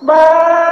ba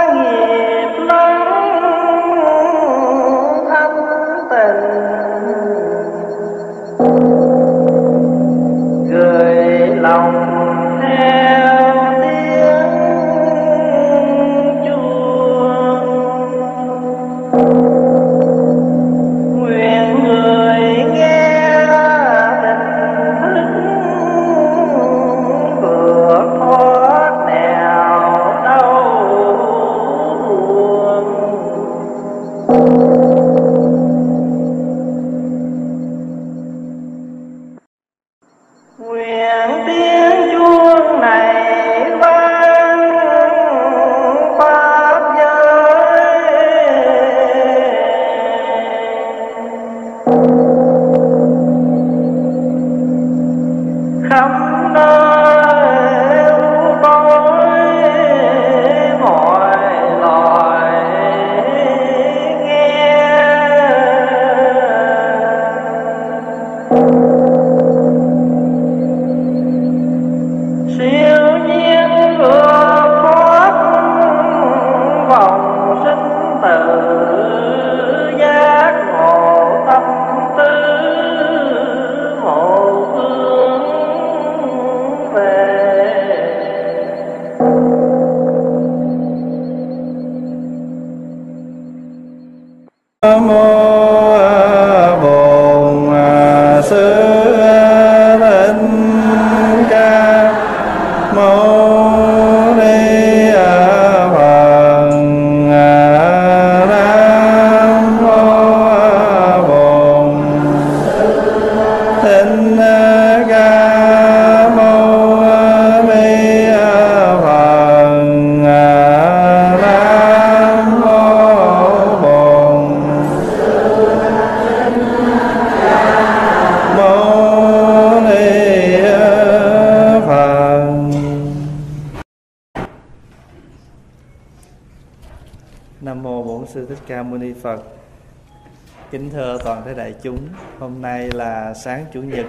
tới đại chúng, hôm nay là sáng chủ nhật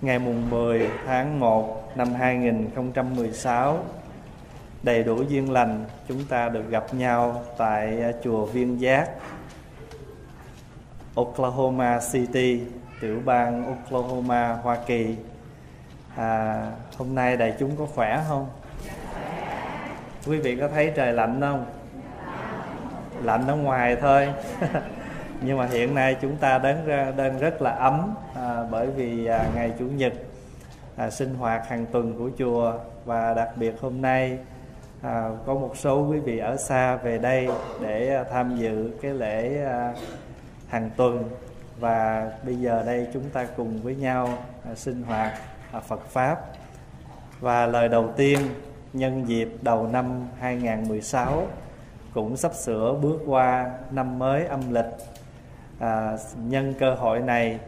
ngày mùng 10 tháng 1 năm 2016. Đầy đủ duyên lành, chúng ta được gặp nhau tại à, chùa Viên Giác, Oklahoma City, tiểu bang Oklahoma, Hoa Kỳ. À, hôm nay đại chúng có khỏe không? Quý vị có thấy trời lạnh không? Lạnh ở ngoài thôi. Nhưng mà hiện nay chúng ta đang ra- đang rất là ấm à, bởi vì à, ngày chủ nhật à, sinh hoạt hàng tuần của chùa. Và đặc biệt hôm nay à, có một số quý vị ở xa về đây để à, tham dự cái lễ à, hàng tuần. Và bây giờ đây chúng ta cùng với nhau à, sinh hoạt à, Phật pháp. Và lời đầu tiên nhân dịp đầu năm 2016 cũng sắp sửa bước qua năm mới âm lịch à, nhân cơ hội này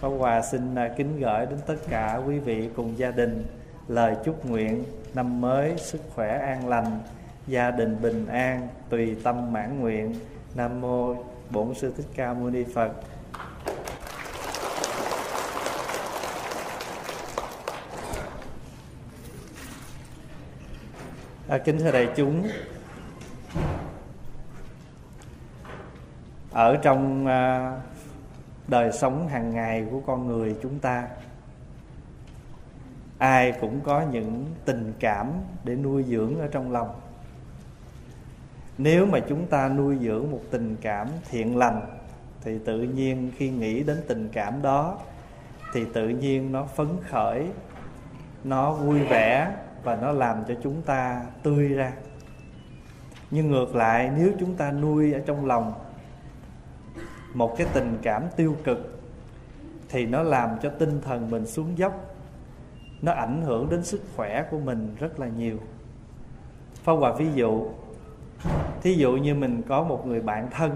Pháp Hòa xin à, kính gửi đến tất cả quý vị cùng gia đình lời chúc nguyện năm mới sức khỏe an lành gia đình bình an tùy tâm mãn nguyện. Nam mô bổn sư thích ca mâu ni phật. À, kính thưa đại chúng ở trong à, đời sống hàng ngày của con người chúng ta, ai cũng có những tình cảm để nuôi dưỡng ở trong lòng. Nếu mà chúng ta nuôi dưỡng một tình cảm thiện lành, thì tự nhiên khi nghĩ đến tình cảm đó, thì tự nhiên nó phấn khởi, nó vui vẻ và nó làm cho chúng ta tươi ra. Nhưng ngược lại, nếu chúng ta nuôi ở trong lòng một cái tình cảm tiêu cực, thì nó làm cho tinh thần mình xuống dốc. Nó ảnh hưởng đến sức khỏe của mình rất là nhiều. Phong Hòa ví dụ, Thí dụ như mình có một người bạn thân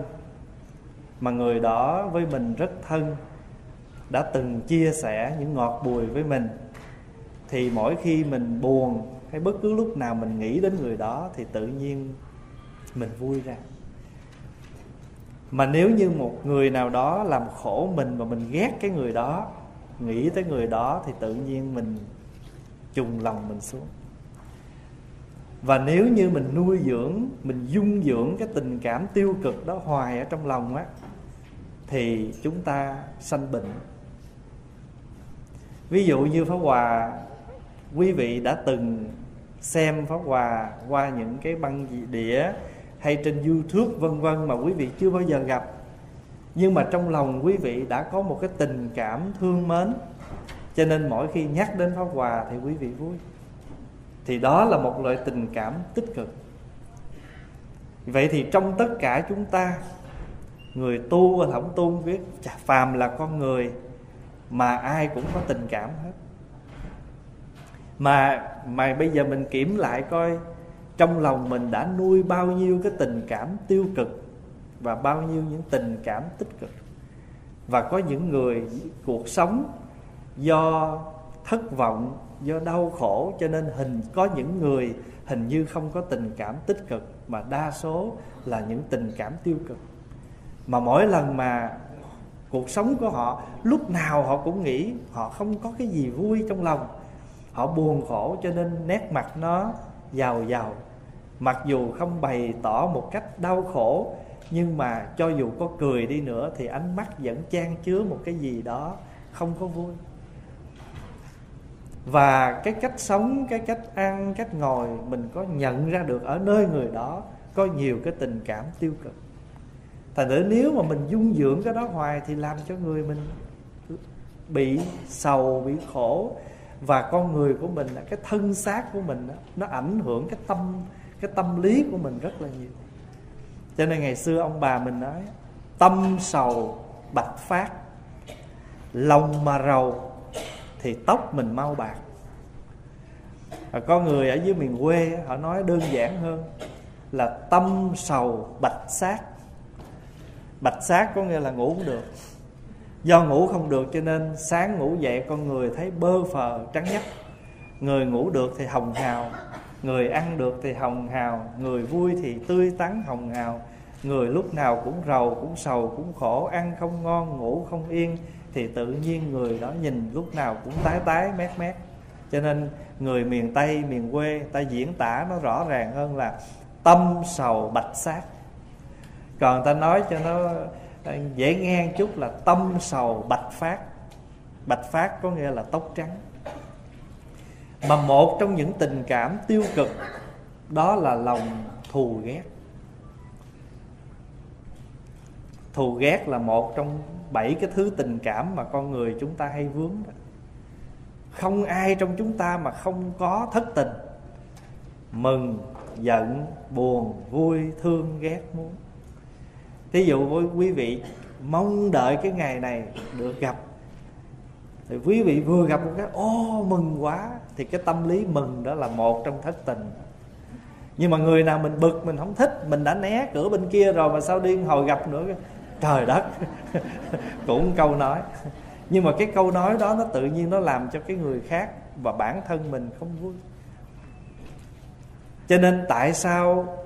Mà người đó với mình rất thân, Đã từng chia sẻ những ngọt bùi với mình, Thì mỗi khi mình buồn Hay bất cứ lúc nào mình nghĩ đến người đó, Thì tự nhiên mình vui ra. Mà nếu như một người nào đó làm khổ mình Mà mình ghét cái người đó, Nghĩ tới người đó Thì tự nhiên mình trùng lòng mình xuống. Và nếu như mình nuôi dưỡng, mình dung dưỡng cái tình cảm tiêu cực đó hoài ở trong lòng á, thì chúng ta sanh bệnh. Ví dụ như pháp hòa, quý vị đã từng xem pháp hòa qua những cái băng đĩa hay trên youtube, vân vân, mà quý vị chưa bao giờ gặp. Nhưng mà trong lòng quý vị đã có một cái tình cảm thương mến. Cho nên mỗi khi nhắc đến pháp hòa thì quý vị vui. Thì đó là một loại tình cảm tích cực. Vậy thì trong tất cả chúng ta, người tu và không tu biết phàm là con người mà ai cũng có tình cảm hết. Mà mà bây giờ mình kiểm lại coi trong lòng mình đã nuôi bao nhiêu cái tình cảm tiêu cực và bao nhiêu những tình cảm tích cực. Và có những người, cuộc sống do thất vọng, do đau khổ, cho nên hình, có những người hình như không có tình cảm tích cực, mà đa số là những tình cảm tiêu cực. Mà mỗi lần mà cuộc sống của họ, lúc nào họ cũng nghĩ họ không có cái gì vui trong lòng. Họ buồn khổ cho nên nét mặt nó giàu giàu mặc dù không bày tỏ một cách đau khổ, nhưng mà cho dù có cười đi nữa thì ánh mắt vẫn chan chứa một cái gì đó không có vui. Và cái cách sống, cái cách ăn, cách ngồi mình có nhận ra được ở nơi người đó có nhiều cái tình cảm tiêu cực. Thành thử nếu mà mình dung dưỡng cái đó hoài thì làm cho người mình bị sầu, bị khổ. Và con người của mình, cái thân xác của mình nó ảnh hưởng cái tâm cái tâm lý của mình rất là nhiều. Cho nên ngày xưa ông bà mình nói, tâm sầu bạch phát, lòng mà rầu thì tóc mình mau bạc. Và có người ở dưới miền quê họ nói đơn giản hơn là tâm sầu bạch sát bạch sát có nghĩa là ngủ không được. Do ngủ không được cho nên sáng ngủ dậy con người thấy bơ phờ, trắng nhấp người ngủ được thì hồng hào người ăn được thì hồng hào, người vui thì tươi tắn hồng hào. Người lúc nào cũng rầu cũng sầu, cũng khổ, ăn không ngon, ngủ không yên, thì tự nhiên người đó nhìn lúc nào cũng tái tái, mét mét. Cho nên người miền tây, miền quê, ta diễn tả nó rõ ràng hơn là tâm sầu bạch sát. Còn ta nói cho nó ờ, dễ nghe chút là tâm sầu bạch phát. Bạch phát có nghĩa là tóc trắng mà một trong những tình cảm tiêu cực, đó là lòng thù ghét. Thù ghét là một trong bảy cái thứ tình cảm mà con người chúng ta hay vướng đó. không ai trong chúng ta mà không có thất tình. Mừng, giận, buồn, vui, thương, ghét, muốn. Thí dụ với quý vị, mong đợi cái ngày này được gặp. Thì quý vị vừa gặp một cái, ô, mừng quá thì cái tâm lý mừng đó là một trong thất tình. Nhưng mà người nào mình bực, mình không thích, mình đã né cửa bên kia rồi mà sao điên hồi gặp nữa, trời đất, cũng câu nói. Nhưng mà cái câu nói đó nó tự nhiên nó làm cho cái người khác và bản thân mình không vui. Cho nên tại sao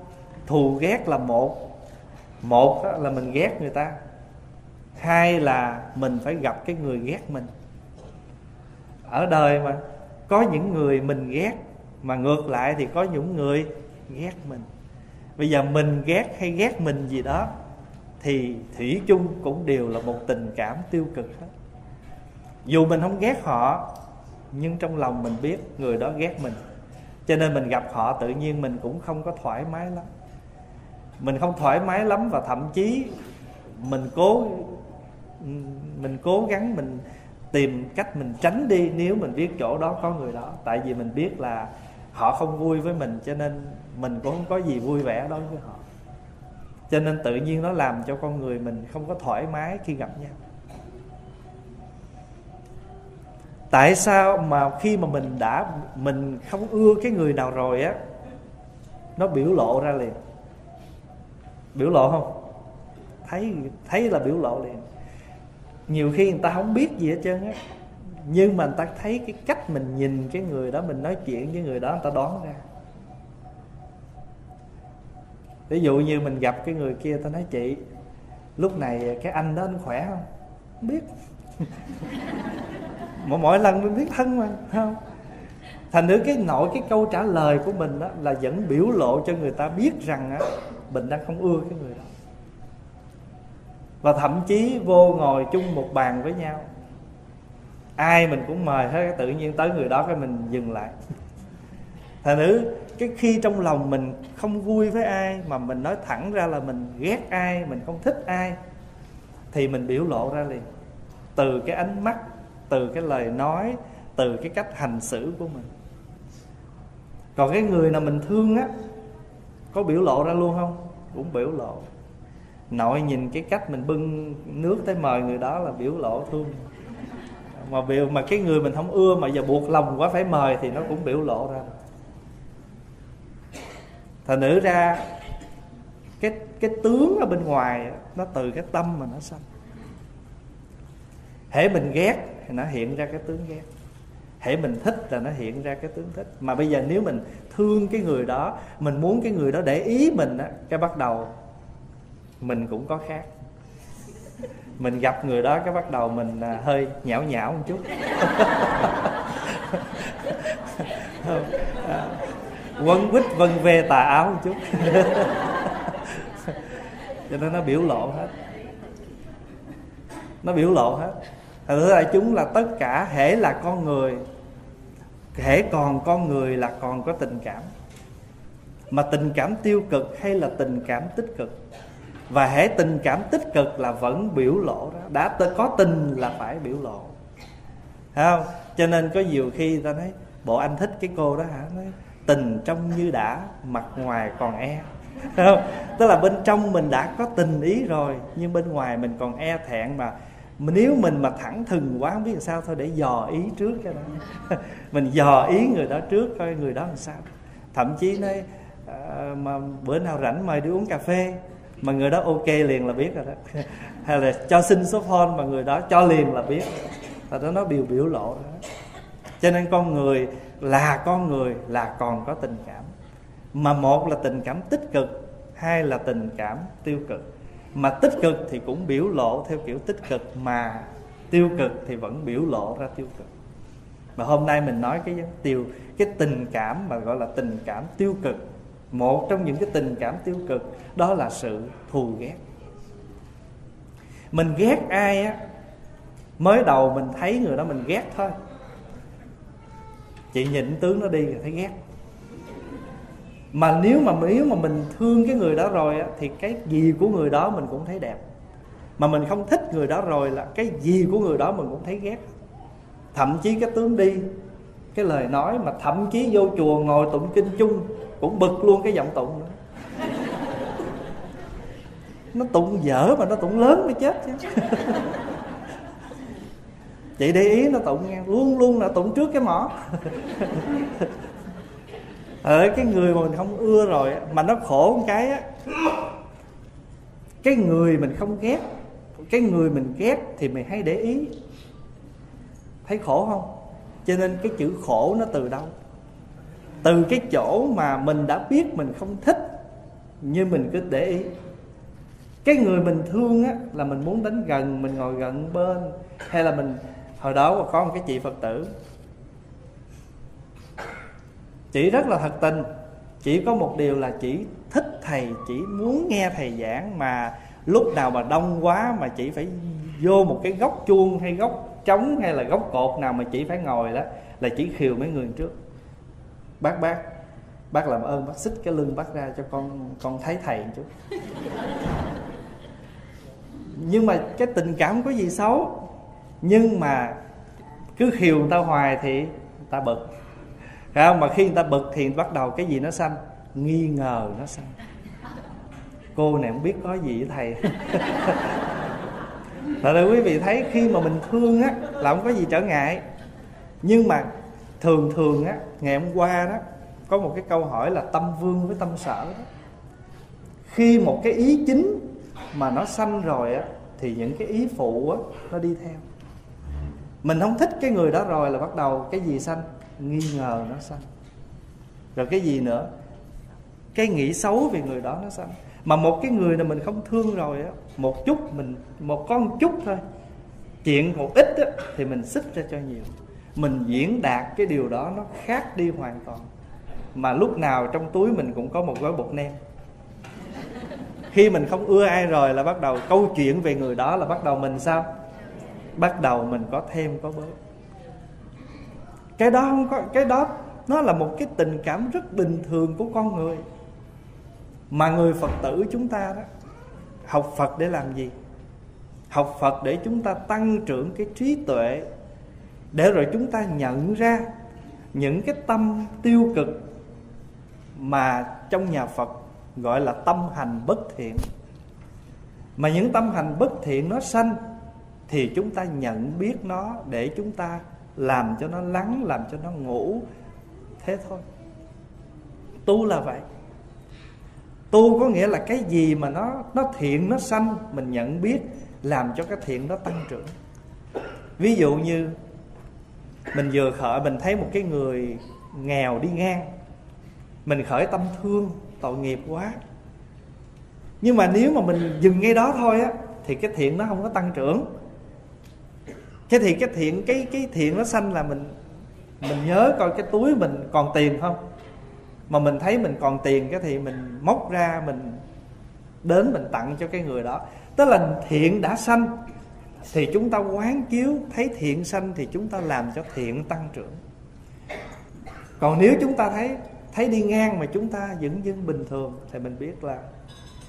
thù ghét là một? Một là mình ghét người ta. Hai là mình phải gặp cái người ghét mình. Ở đời mà có những người mình ghét, mà ngược lại thì có những người ghét mình. Bây giờ mình ghét hay ghét mình gì đó, thì thủy chung cũng đều là một tình cảm tiêu cực hết. Dù mình không ghét họ, nhưng trong lòng mình biết người đó ghét mình. Cho nên mình gặp họ tự nhiên mình cũng không có thoải mái lắm. Mình không thoải mái lắm và thậm chí mình cố mình cố gắng mình tìm cách mình tránh đi nếu mình biết chỗ đó có người đó. Tại vì mình biết là họ không vui với mình, cho nên mình cũng không có gì vui vẻ đối với họ. Cho nên tự nhiên nó làm cho con người mình không có thoải mái khi gặp nhau. Tại sao mà khi mà mình đã, mình không ưa cái người nào rồi á, nó biểu lộ ra liền? Biểu lộ không? Thấy thấy là biểu lộ liền nhiều khi người ta không biết gì hết trơn á. Nhưng mà người ta thấy cái cách mình nhìn cái người đó, mình nói chuyện với người đó, người ta đoán ra. Ví dụ như mình gặp cái người kia, ta nói, chị, lúc này cái anh đó anh khỏe không? Không biết. Mỗi mỗi lần mình biết thân mà không? Thành thử cái nội, cái câu trả lời của mình đó là vẫn biểu lộ cho người ta biết rằng á, mình đang không ưa cái người đó và thậm chí vô ngồi chung một bàn với nhau. Ai mình cũng mời hết tự nhiên tới người đó cái mình dừng lại. Thành nữ, cái khi trong lòng mình không vui với ai, mà mình nói thẳng ra là mình ghét ai, mình không thích ai, thì mình biểu lộ ra liền. Từ cái ánh mắt, từ cái lời nói, từ cái cách hành xử của mình. Còn cái người nào mình thương á, có biểu lộ ra luôn không? Cũng biểu lộ nội nhìn cái cách mình bưng nước tới mời người đó là biểu lộ thương. Mà biểu, mà cái người mình không ưa mà giờ buộc lòng quá phải mời thì nó cũng biểu lộ ra. Thành nữ ra, cái cái tướng ở bên ngoài nó từ cái tâm mà nó sanh. Hễ mình ghét thì nó hiện ra cái tướng ghét. Hễ mình thích là nó hiện ra cái tướng thích. Mà bây giờ nếu mình thương cái người đó, mình muốn cái người đó để ý mình á, cái bắt đầu mình cũng có khác. Mình gặp người đó cái bắt đầu mình à, hơi nhão nhão một chút. Quấn quýt vân ve tà áo một chút. Cho nên nó biểu lộ hết. Nó biểu lộ hết. Thử ra chúng là tất cả, hễ là con người, hễ còn con người là còn có tình cảm. Mà tình cảm tiêu cực hay là tình cảm tích cực? Và hễ tình cảm tích cực là vẫn biểu lộ đó. Đã có tình là phải biểu lộ. Thấy không? Cho nên có nhiều khi ta nói bộ anh thích cái cô đó hả? Nói tình trong như đã mặt ngoài còn e. Không? tức là bên trong mình đã có tình ý rồi nhưng bên ngoài mình còn e thẹn mà. Nếu mình mà thẳng thừng quá không biết làm sao thôi để dò ý trước cái đó. Mình dò ý người đó trước coi người đó làm sao. Thậm chí nói à, mà bữa nào rảnh mời đi uống cà phê mà người đó ok liền là biết rồi đó. Hay là cho xin số phone mà người đó cho liền là biết. Và đó nó biểu biểu lộ đó. Cho nên con người là con người, là còn có tình cảm. Mà một là tình cảm tích cực, hai là tình cảm tiêu cực. Mà tích cực thì cũng biểu lộ theo kiểu tích cực, mà tiêu cực thì vẫn biểu lộ ra tiêu cực. Mà hôm nay mình nói cái tiêu, cái tình cảm mà gọi là tình cảm tiêu cực một trong những cái tình cảm tiêu cực đó là sự thù ghét. Mình ghét ai á mới đầu mình thấy người đó mình ghét thôi. Chị nhìn tướng nó đi rồi thấy ghét. Mà nếu mà nếu mà mình thương cái người đó rồi á, thì cái gì của người đó mình cũng thấy đẹp. Mà mình không thích người đó rồi là cái gì của người đó mình cũng thấy ghét. Thậm chí cái tướng đi cái lời nói mà thậm chí vô chùa ngồi tụng kinh chung cũng bực luôn cái giọng tụng nữa. Nó tụng dở mà nó tụng lớn mới chết chứ. Chị để ý nó tụng nghe, luôn luôn là tụng trước cái mỏ. Ở cái người mà mình không ưa rồi mà nó khổ một cái á, cái người mình không ghét, cái người mình ghét thì mình hay để ý. Thấy khổ không? Cho nên cái chữ khổ nó từ đâu? Từ cái chỗ mà mình đã biết mình không thích nhưng mình cứ để ý. Cái người mình thương á, là mình muốn đến gần, mình ngồi gần bên, hay là mình, hồi đó có một cái chị phật tử. Chị rất là thật tình. Chỉ có một điều là chỉ thích thầy, chỉ muốn nghe thầy giảng mà lúc nào mà đông quá mà chỉ phải vô một cái góc chuông hay góc trống hay là góc cột nào mà chỉ phải ngồi đó là chỉ khiều mấy người trước. Bác bác bác làm ơn, bác xích cái lưng bác ra cho con con thấy thầy một chút. Nhưng mà cái tình cảm có gì xấu? Nhưng mà cứ khiều người ta hoài thì người ta bực. Thấy không? Mà khi người ta bực thì bắt đầu cái gì nó xanh? Nghi ngờ nó xanh. Cô này không biết có gì với thầy. Thật ra quý vị thấy khi mà mình thương á, Là không có gì trở ngại. Nhưng mà thường thường á, Ngày hôm qua đó, Có một cái câu hỏi là tâm vương với tâm sở đó. Khi một cái ý chính Mà nó sanh rồi á, Thì những cái ý phụ á, Nó đi theo. Mình không thích cái người đó rồi là bắt đầu Cái gì sanh? Nghi ngờ nó sanh. Rồi cái gì nữa? Cái nghĩ xấu về người đó nó sanh. Mà một cái người mà mình không thương rồi á một chút mình một con chút thôi. Chuyện một ít á, thì mình xích ra cho nhiều. Mình diễn đạt cái điều đó nó khác đi hoàn toàn. Mà lúc nào trong túi mình cũng có một gói bột nem. Khi mình không ưa ai rồi là bắt đầu câu chuyện về người đó là bắt đầu mình sao? Bắt đầu mình có thêm có bớt. Cái đó không có cái đó nó là một cái tình cảm rất bình thường của con người. Mà người phật tử chúng ta đó học phật để làm gì? Học phật để chúng ta tăng trưởng cái trí tuệ, để rồi chúng ta nhận ra những cái tâm tiêu cực mà trong nhà phật gọi là tâm hành bất thiện. Mà những tâm hành bất thiện nó sanh thì chúng ta nhận biết nó để chúng ta làm cho nó lắng, làm cho nó ngủ. Thế thôi. Tu là vậy tu có nghĩa là cái gì mà nó nó thiện, nó sanh, mình nhận biết, làm cho cái thiện nó tăng trưởng. Ví dụ như, mình vừa khởi, mình thấy một cái người nghèo đi ngang, mình khởi tâm thương, tội nghiệp quá. Nhưng mà nếu mà mình dừng ngay đó thôi á, thì cái thiện nó không có tăng trưởng. Thế thì cái thiện, cái cái thiện nó sanh là mình mình nhớ coi cái túi mình còn tiền không? Mà mình thấy mình còn tiền cái thì mình móc ra, mình đến mình tặng cho cái người đó. Tức là thiện đã sanh, thì chúng ta quán chiếu thấy thiện sanh thì chúng ta làm cho thiện tăng trưởng. Còn nếu chúng ta thấy thấy đi ngang mà chúng ta vẫn dưng bình thường, thì mình biết là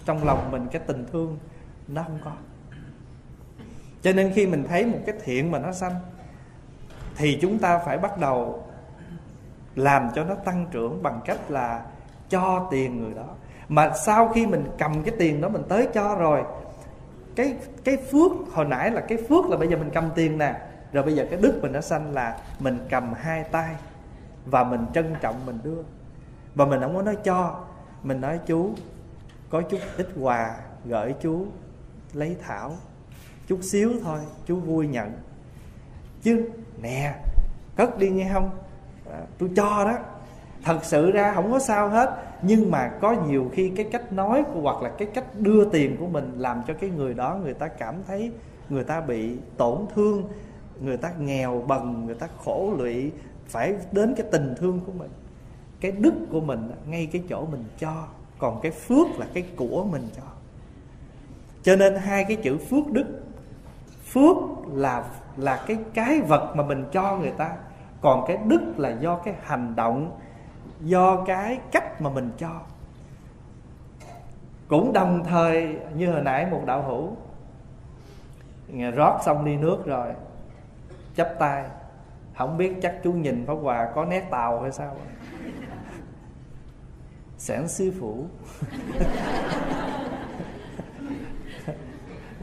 trong lòng mình cái tình thương nó không có. Cho nên khi mình thấy một cái thiện mà nó sanh, thì chúng ta phải bắt đầu làm cho nó tăng trưởng bằng cách là cho tiền người đó. Mà sau khi mình cầm cái tiền đó mình tới cho rồi, cái cái phước, hồi nãy là cái phước là bây giờ mình cầm tiền nè. Rồi bây giờ cái đức mình nó sanh là mình cầm hai tay và mình trân trọng, mình đưa. Và mình không có nói cho, mình nói chú, có chút ít quà gửi chú lấy thảo, chút xíu thôi, chú vui nhận. Chứ nè, cất đi nghe không? À, tôi cho đó. Thật sự ra không có sao hết nhưng mà có nhiều khi cái cách nói của hoặc là cái cách đưa tiền của mình làm cho cái người đó người ta cảm thấy người ta bị tổn thương người ta nghèo bần người ta khổ lụy phải đến cái tình thương của mình. Cái đức của mình ngay cái chỗ mình cho còn cái phước là cái của mình cho. Cho nên hai cái chữ phước đức phước là là cái cái vật mà mình cho người ta còn cái đức là do cái hành động, do cái cách mà mình cho. Cũng đồng thời, như hồi nãy một đạo hữu rót xong ly nước rồi, chắp tay. Không biết chắc chú nhìn pháp hòa có nét tàu hay sao. Sản sư phụ.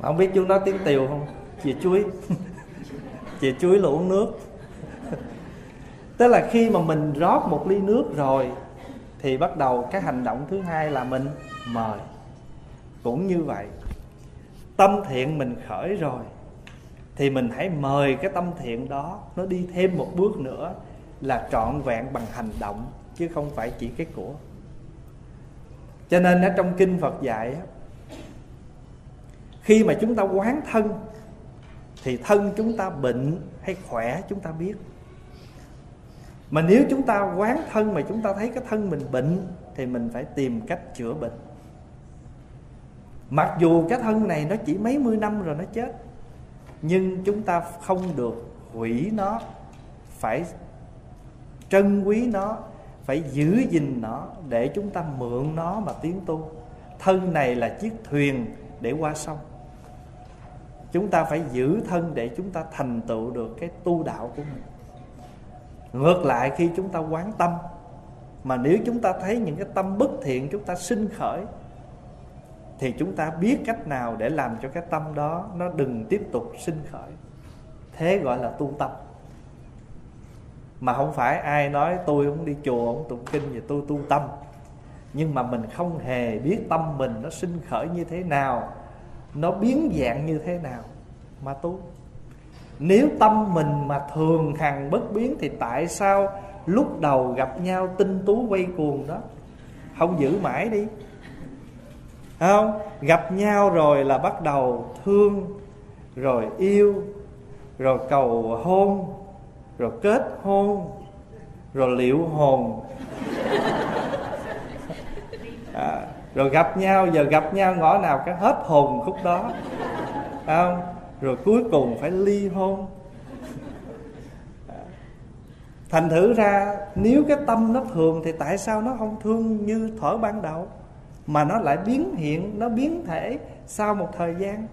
Không biết chú nói tiếng tiều không? Chị chuối. Chị chuối là uống nước tức là khi mà mình rót một ly nước rồi, thì bắt đầu cái hành động thứ hai là mình mời. Cũng như vậy, tâm thiện mình khởi rồi, thì mình hãy mời cái tâm thiện đó nó đi thêm một bước nữa là trọn vẹn bằng hành động, chứ không phải chỉ cái của. Cho nên ở trong kinh phật dạy khi mà chúng ta quán thân, thì thân chúng ta bệnh hay khỏe chúng ta biết mà nếu chúng ta quán thân mà chúng ta thấy cái thân mình bệnh, thì mình phải tìm cách chữa bệnh. Mặc dù cái thân này nó chỉ mấy mươi năm rồi nó chết, nhưng chúng ta không được hủy nó, phải trân quý nó, phải giữ gìn nó để chúng ta mượn nó mà tiến tu. Thân này là chiếc thuyền để qua sông. Chúng ta phải giữ thân để chúng ta thành tựu được cái tu đạo của mình ngược lại, khi chúng ta quán tâm, mà nếu chúng ta thấy những cái tâm bất thiện chúng ta sinh khởi, thì chúng ta biết cách nào để làm cho cái tâm đó nó đừng tiếp tục sinh khởi. Thế gọi là tu tâm mà không phải ai nói tôi không đi chùa, không tụng kinh thì tôi tu tâm. Nhưng mà mình không hề biết tâm mình nó sinh khởi như thế nào, nó biến dạng như thế nào mà tu nếu tâm mình mà thường hằng bất biến thì tại sao lúc đầu gặp nhau tinh tú quay cuồng đó? Không giữ mãi đi. Không? Gặp nhau rồi là bắt đầu thương rồi yêu rồi cầu hôn rồi kết hôn rồi liệu hồn. À, rồi gặp nhau giờ gặp nhau ngõ nào cái hết hồn khúc đó. Không? Rồi cuối cùng phải ly hôn. Thành thử ra, nếu cái tâm nó thường thì tại sao nó không thương như thở ban đầu? Mà nó lại biến hiện, nó biến thể sau một thời gian.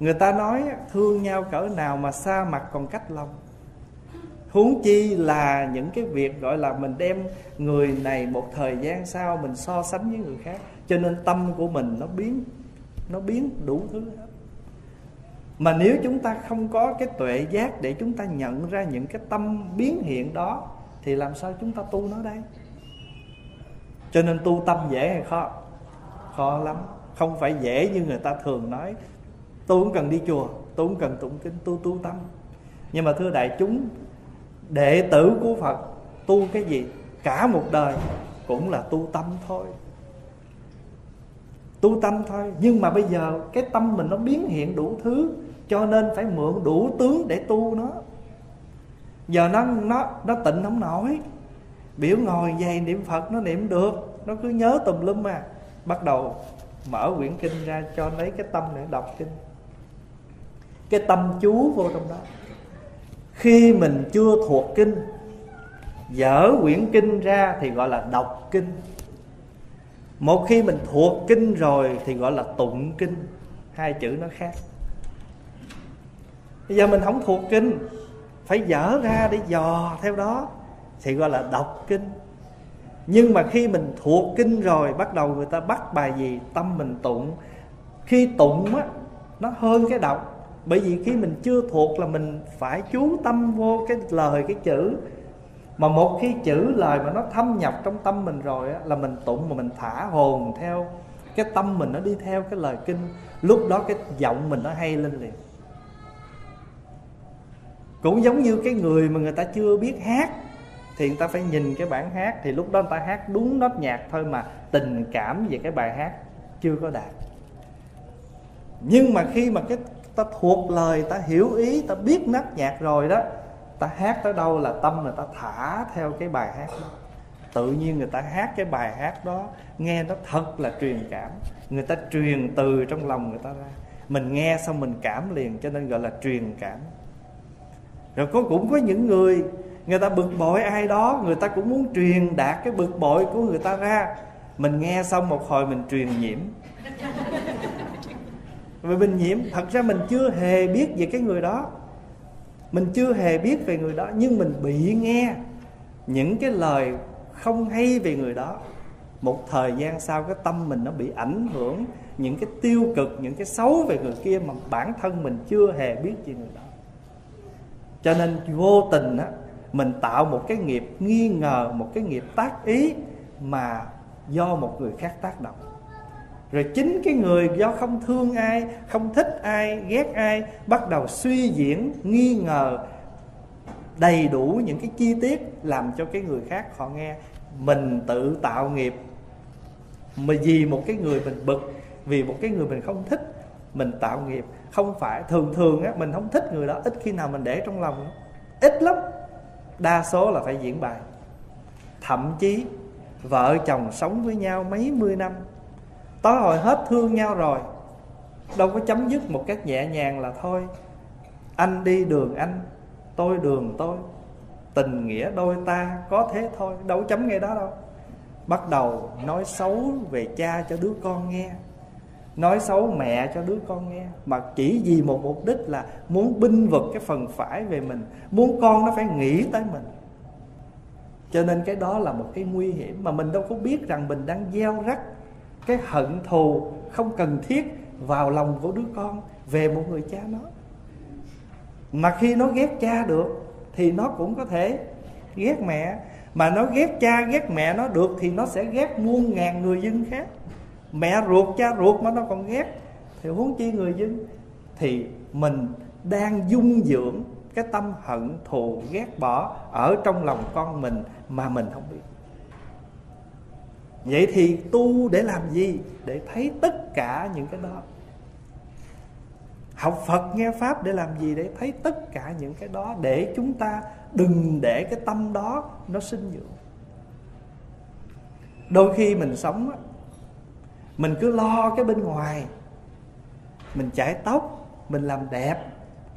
Người ta nói, thương nhau cỡ nào mà xa mặt còn cách lòng. Huống chi là những cái việc gọi là mình đem người này một thời gian sau mình so sánh với người khác. Cho nên tâm của mình nó biến nó biến đủ thứ hết mà nếu chúng ta không có cái tuệ giác để chúng ta nhận ra những cái tâm biến hiện đó, thì làm sao chúng ta tu nó đây? Cho nên tu tâm dễ hay khó? Khó lắm. Không phải dễ như người ta thường nói tôi cũng cần đi chùa tôi cũng cần tụng kinh, tu tu tâm. Nhưng mà thưa đại chúng, đệ tử của phật tu cái gì cả một đời cũng là tu tâm thôi. Tu tâm thôi. Nhưng mà bây giờ cái tâm mình nó biến hiện đủ thứ cho nên phải mượn đủ tướng để tu nó. Giờ nó nó nó tịnh không nổi. Biểu ngồi dày niệm phật nó niệm được. Nó cứ nhớ tùm lum mà. Bắt đầu mở quyển kinh ra cho lấy cái tâm để đọc kinh. Cái tâm chú vô trong đó. Khi mình chưa thuộc kinh, dở quyển kinh ra thì gọi là đọc kinh. Một khi mình thuộc kinh rồi thì gọi là tụng kinh. Hai chữ nó khác bây giờ mình không thuộc kinh phải dở ra để dò theo đó thì gọi là đọc kinh. Nhưng mà khi mình thuộc kinh rồi bắt đầu người ta bắt bài gì tâm mình tụng. Khi tụng á nó hơn cái đọc. Bởi vì khi mình chưa thuộc là mình phải chú tâm vô cái lời cái chữ. Mà một khi chữ lời mà nó thâm nhập trong tâm mình rồi á, là mình tụng mà mình thả hồn theo cái tâm mình nó đi theo cái lời kinh. Lúc đó cái giọng mình nó hay lên liền cũng giống như cái người mà người ta chưa biết hát, thì người ta phải nhìn cái bản hát, thì lúc đó người ta hát đúng nốt nhạc thôi mà tình cảm về cái bài hát chưa có đạt. Nhưng mà khi mà cái, ta thuộc lời, ta hiểu ý, ta biết nốt nhạc rồi đó, ta hát tới đâu là tâm người ta thả theo cái bài hát đó. Tự nhiên người ta hát cái bài hát đó, nghe nó thật là truyền cảm. Người ta truyền từ trong lòng người ta ra. Mình nghe xong mình cảm liền, cho nên gọi là truyền cảm rồi có cũng có những người người ta bực bội ai đó, người ta cũng muốn truyền đạt cái bực bội của người ta ra. Mình nghe xong một hồi mình truyền nhiễm. Vì mình nhiễm, thật ra mình chưa hề biết về cái người đó. Mình chưa hề biết về người đó, nhưng mình bị nghe những cái lời không hay về người đó. Một thời gian sau, cái tâm mình nó bị ảnh hưởng, những cái tiêu cực, những cái xấu về người kia mà bản thân mình chưa hề biết về người đó cho nên vô tình á, mình tạo một cái nghiệp nghi ngờ, một cái nghiệp tác ý mà do một người khác tác động. Rồi chính cái người do không thương ai, không thích ai, ghét ai, bắt đầu suy diễn, nghi ngờ, đầy đủ những cái chi tiết làm cho cái người khác họ nghe. Mình tự tạo nghiệp. Mà vì một cái người mình bực, vì một cái người mình không thích, mình tạo nghiệp không phải, thường thường á, mình không thích người đó, ít khi nào mình để trong lòng ít lắm. Đa số là phải diễn bài. Thậm chí, vợ chồng sống với nhau mấy mươi năm. Tối hồi hết thương nhau rồi, đâu có chấm dứt một cách nhẹ nhàng là thôi. Anh đi đường anh, tôi đường tôi. Tình nghĩa đôi ta có thế thôi, đâu có chấm ngay đó đâu. Bắt đầu nói xấu về cha cho đứa con nghe nói xấu mẹ cho đứa con nghe. Mà chỉ vì một mục đích là muốn binh vực cái phần phải về mình. Muốn con nó phải nghĩ tới mình. Cho nên cái đó là một cái nguy hiểm mà mình đâu có biết rằng mình đang gieo rắc cái hận thù không cần thiết vào lòng của đứa con về một người cha nó. Mà khi nó ghét cha được thì nó cũng có thể ghét mẹ. Mà nó ghét cha, ghét mẹ nó được thì nó sẽ ghét muôn ngàn người dân khác mẹ ruột, cha ruột mà nó còn ghét. Thì huống chi người dân thì mình đang dung dưỡng cái tâm hận thù, ghét bỏ ở trong lòng con mình mà mình không biết. Vậy thì tu để làm gì? Để thấy tất cả những cái đó. Học phật, nghe pháp để làm gì? Để thấy tất cả những cái đó. Để chúng ta đừng để cái tâm đó nó sinh dưỡng. Đôi khi mình sống mình cứ lo cái bên ngoài. Mình chải tóc, mình làm đẹp,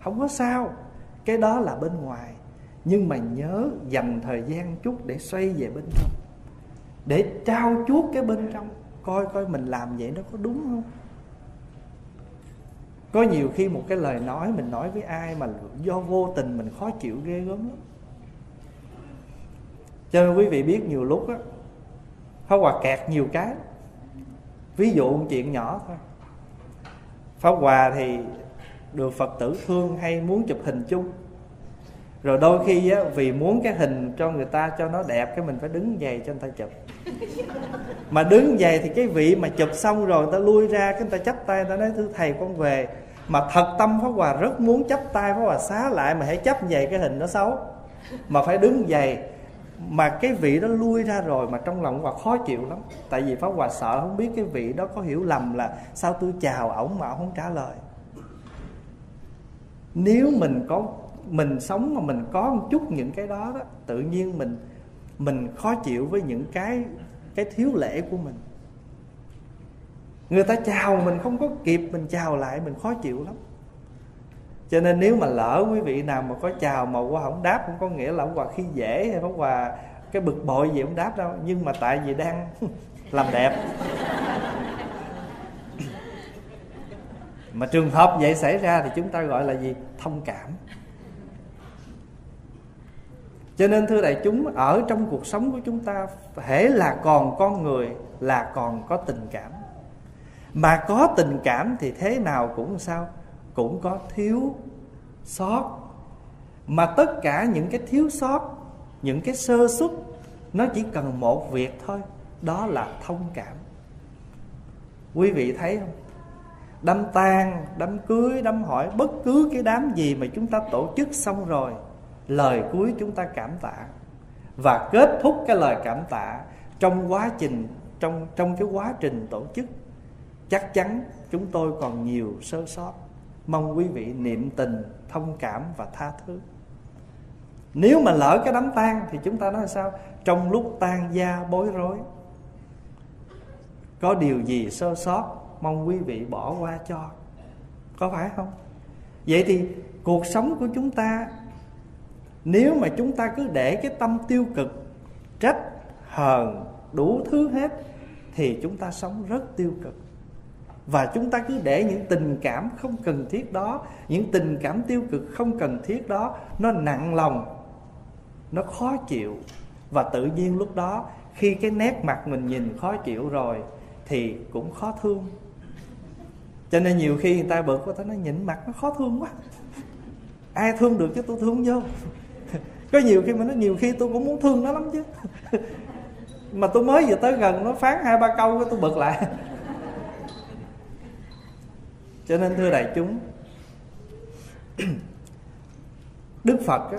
không có sao. Cái đó là bên ngoài. Nhưng mà nhớ dành thời gian chút để xoay về bên trong. Để trao chuốt cái bên trong. Coi coi mình làm vậy nó có đúng không? Có nhiều khi một cái lời nói mình nói với ai mà do vô tình mình khó chịu ghê gớm lắm. Cho nên quý vị biết nhiều lúc á, Pháp Hòa kẹt nhiều cái. Ví dụ một chuyện nhỏ thôi. Pháp Hòa thì được Phật tử thương hay muốn chụp hình chung. Rồi đôi khi á, vì muốn cái hình cho người ta cho nó đẹp Cái mình phải đứng dày cho người ta chụp. Mà đứng dày thì cái vị mà chụp xong rồi người ta lui ra Cái người ta chắp tay người ta nói thưa thầy con về. Mà thật tâm Pháp Hòa rất muốn chắp tay Pháp Hòa xá lại mà hãy chấp dày cái hình nó xấu. Mà phải đứng dày mà cái vị đó lui ra rồi mà trong lòng Hòa khó chịu lắm. Tại vì pháp hòa sợ, không biết cái vị đó có hiểu lầm là sao tôi chào ổng mà ổng không trả lời. Nếu mình có, mình sống mà mình có một chút những cái đó đó, tự nhiên mình mình khó chịu với những cái cái thiếu lễ của mình. Người ta chào mình không có kịp, mình chào lại, mình khó chịu lắm cho nên nếu mà lỡ quý vị nào mà có chào mà qua không đáp, không có nghĩa là ông quà khi dễ hay ông quà cái bực bội gì ông đáp đâu. Nhưng mà tại vì đang làm đẹp. Mà trường hợp vậy xảy ra thì chúng ta gọi là gì? Thông cảm. Cho nên thưa đại chúng, ở trong cuộc sống của chúng ta, hễ là còn con người, là còn có tình cảm. Mà có tình cảm thì thế nào cũng sao? Cũng có thiếu sót. Mà tất cả những cái thiếu sót, những cái sơ xuất nó chỉ cần một việc thôi, đó là thông cảm. Quý vị thấy không? Đám tang, đám cưới, đám hỏi, bất cứ cái đám gì mà chúng ta tổ chức xong rồi, lời cuối chúng ta cảm tạ. Và kết thúc cái lời cảm tạ trong quá trình, trong trong cái quá trình tổ chức, chắc chắn chúng tôi còn nhiều sơ sót mong quý vị niệm tình, thông cảm và tha thứ. Nếu mà lỡ cái đám tang thì chúng ta nói sao? Trong lúc tan gia bối rối, có điều gì sơ sót, mong quý vị bỏ qua cho. Có phải không? Vậy thì cuộc sống của chúng ta, nếu mà chúng ta cứ để cái tâm tiêu cực, trách, hờn, đủ thứ hết, thì chúng ta sống rất tiêu cực và chúng ta cứ để những tình cảm không cần thiết đó, những tình cảm tiêu cực không cần thiết đó, nó nặng lòng, nó khó chịu. Và tự nhiên lúc đó, khi cái nét mặt mình nhìn khó chịu rồi, thì cũng khó thương. Cho nên nhiều khi người ta bực quá, ta nó nhìn mặt nó khó thương quá. Ai thương được chứ tôi thương vô. Có nhiều khi mà nó nhiều khi tôi cũng muốn thương nó lắm chứ. Mà tôi mới vừa tới gần, nó phán hai ba câu cái tôi bực lại cho nên thưa đại chúng đức phật á,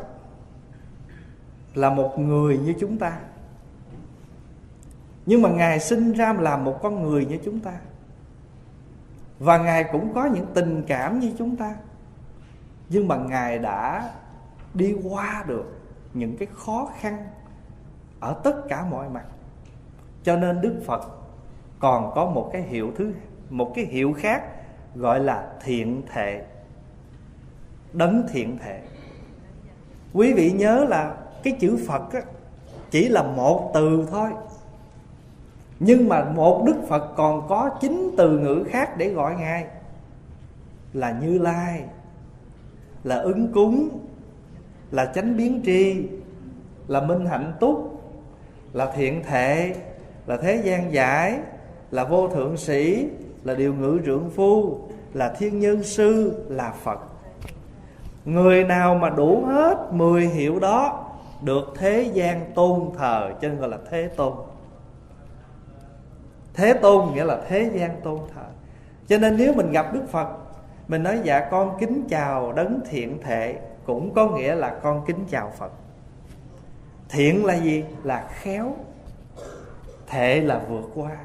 là một người như chúng ta. Nhưng mà ngài sinh ra là một con người như chúng ta. Và ngài cũng có những tình cảm như chúng ta. Nhưng mà ngài đã đi qua được những cái khó khăn ở tất cả mọi mặt. Cho nên đức phật còn có một cái hiệu thứ một cái hiệu khác gọi là thiện thể. Đấng thiện thể. Quý vị nhớ là cái chữ phật á, chỉ là một từ thôi. Nhưng mà một đức phật còn có chín từ ngữ khác để gọi ngài. Là như lai là ứng cúng là chánh biến tri là minh hạnh túc là thiện thệ là thế gian giải là vô thượng sĩ là điều ngữ trưởng phu, là thiên nhân sư, là phật. Người nào mà đủ hết 10 hiệu đó, được thế gian tôn thờ, cho nên gọi là thế tôn. Thế tôn nghĩa là thế gian tôn thờ. Cho nên nếu mình gặp đức phật, mình nói dạ con kính chào đấng thiện thệ cũng có nghĩa là con kính chào phật. Thiện là gì? Là khéo. Thệ là vượt qua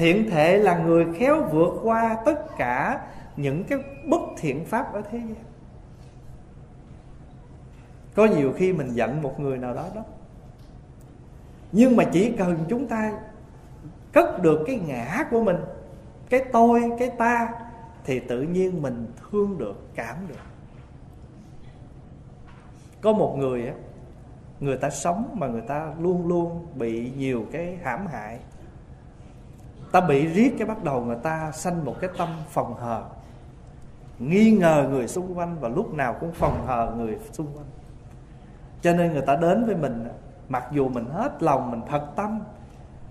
thiện thể là người khéo vượt qua tất cả những cái bất thiện pháp ở thế gian. Có nhiều khi mình giận một người nào đó đó. Nhưng mà chỉ cần chúng ta cất được cái ngã của mình, cái tôi, cái ta, thì tự nhiên mình thương được, cảm được. Có một người á, người ta sống mà người ta luôn luôn bị nhiều cái hãm hại ta bị riết cái bắt đầu người ta sanh một cái tâm phòng hờ. Nghi ngờ người xung quanh và lúc nào cũng phòng hờ người xung quanh. Cho nên người ta đến với mình, mặc dù mình hết lòng, mình thật tâm,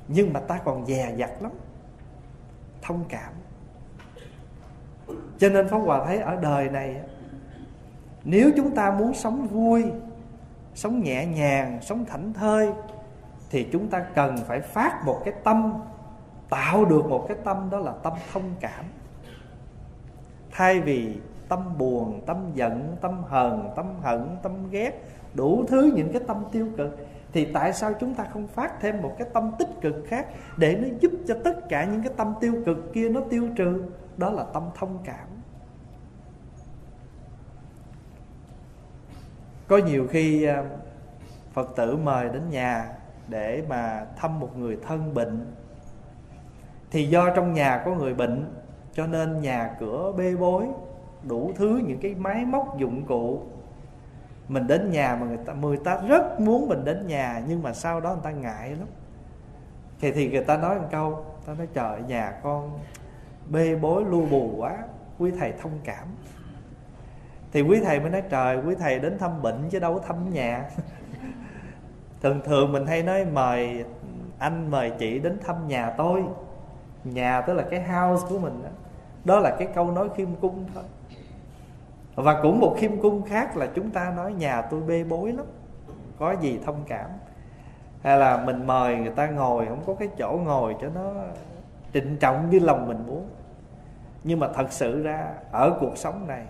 nhưng mà ta còn dè dặt lắm. Thông cảm. Cho nên pháp hòa thấy ở đời này, nếu chúng ta muốn sống vui, sống nhẹ nhàng, sống thảnh thơi, thì chúng ta cần phải phát một cái tâm tạo được một cái tâm đó là tâm thông cảm. Thay vì tâm buồn, tâm giận, tâm hờn, tâm hận, tâm ghét, đủ thứ những cái tâm tiêu cực, thì tại sao chúng ta không phát thêm một cái tâm tích cực khác để nó giúp cho tất cả những cái tâm tiêu cực kia nó tiêu trừ? Đó là tâm thông cảm. Có nhiều khi à, phật tử mời đến nhà để mà thăm một người thân bệnh thì do trong nhà có người bệnh, cho nên nhà cửa bê bối, đủ thứ những cái máy móc dụng cụ. Mình đến nhà mà người ta người ta rất muốn mình đến nhà, nhưng mà sau đó người ta ngại lắm. Thì thì người ta nói một câu ta nói, trời nhà con bê bối lu bù quá, quý thầy thông cảm. Thì quý thầy mới nói, trời, quý thầy đến thăm bệnh chứ đâu có thăm nhà. Thường thường mình hay nói, mời anh, mời chị đến thăm nhà tôi nhà tức là cái house của mình đó, đó là cái câu nói khiêm cung thôi. Và cũng một khiêm cung khác là chúng ta nói nhà tôi bê bối lắm có gì thông cảm. Hay là mình mời người ta ngồi không có cái chỗ ngồi cho nó trịnh trọng như lòng mình muốn. Nhưng mà thật sự ra ở cuộc sống này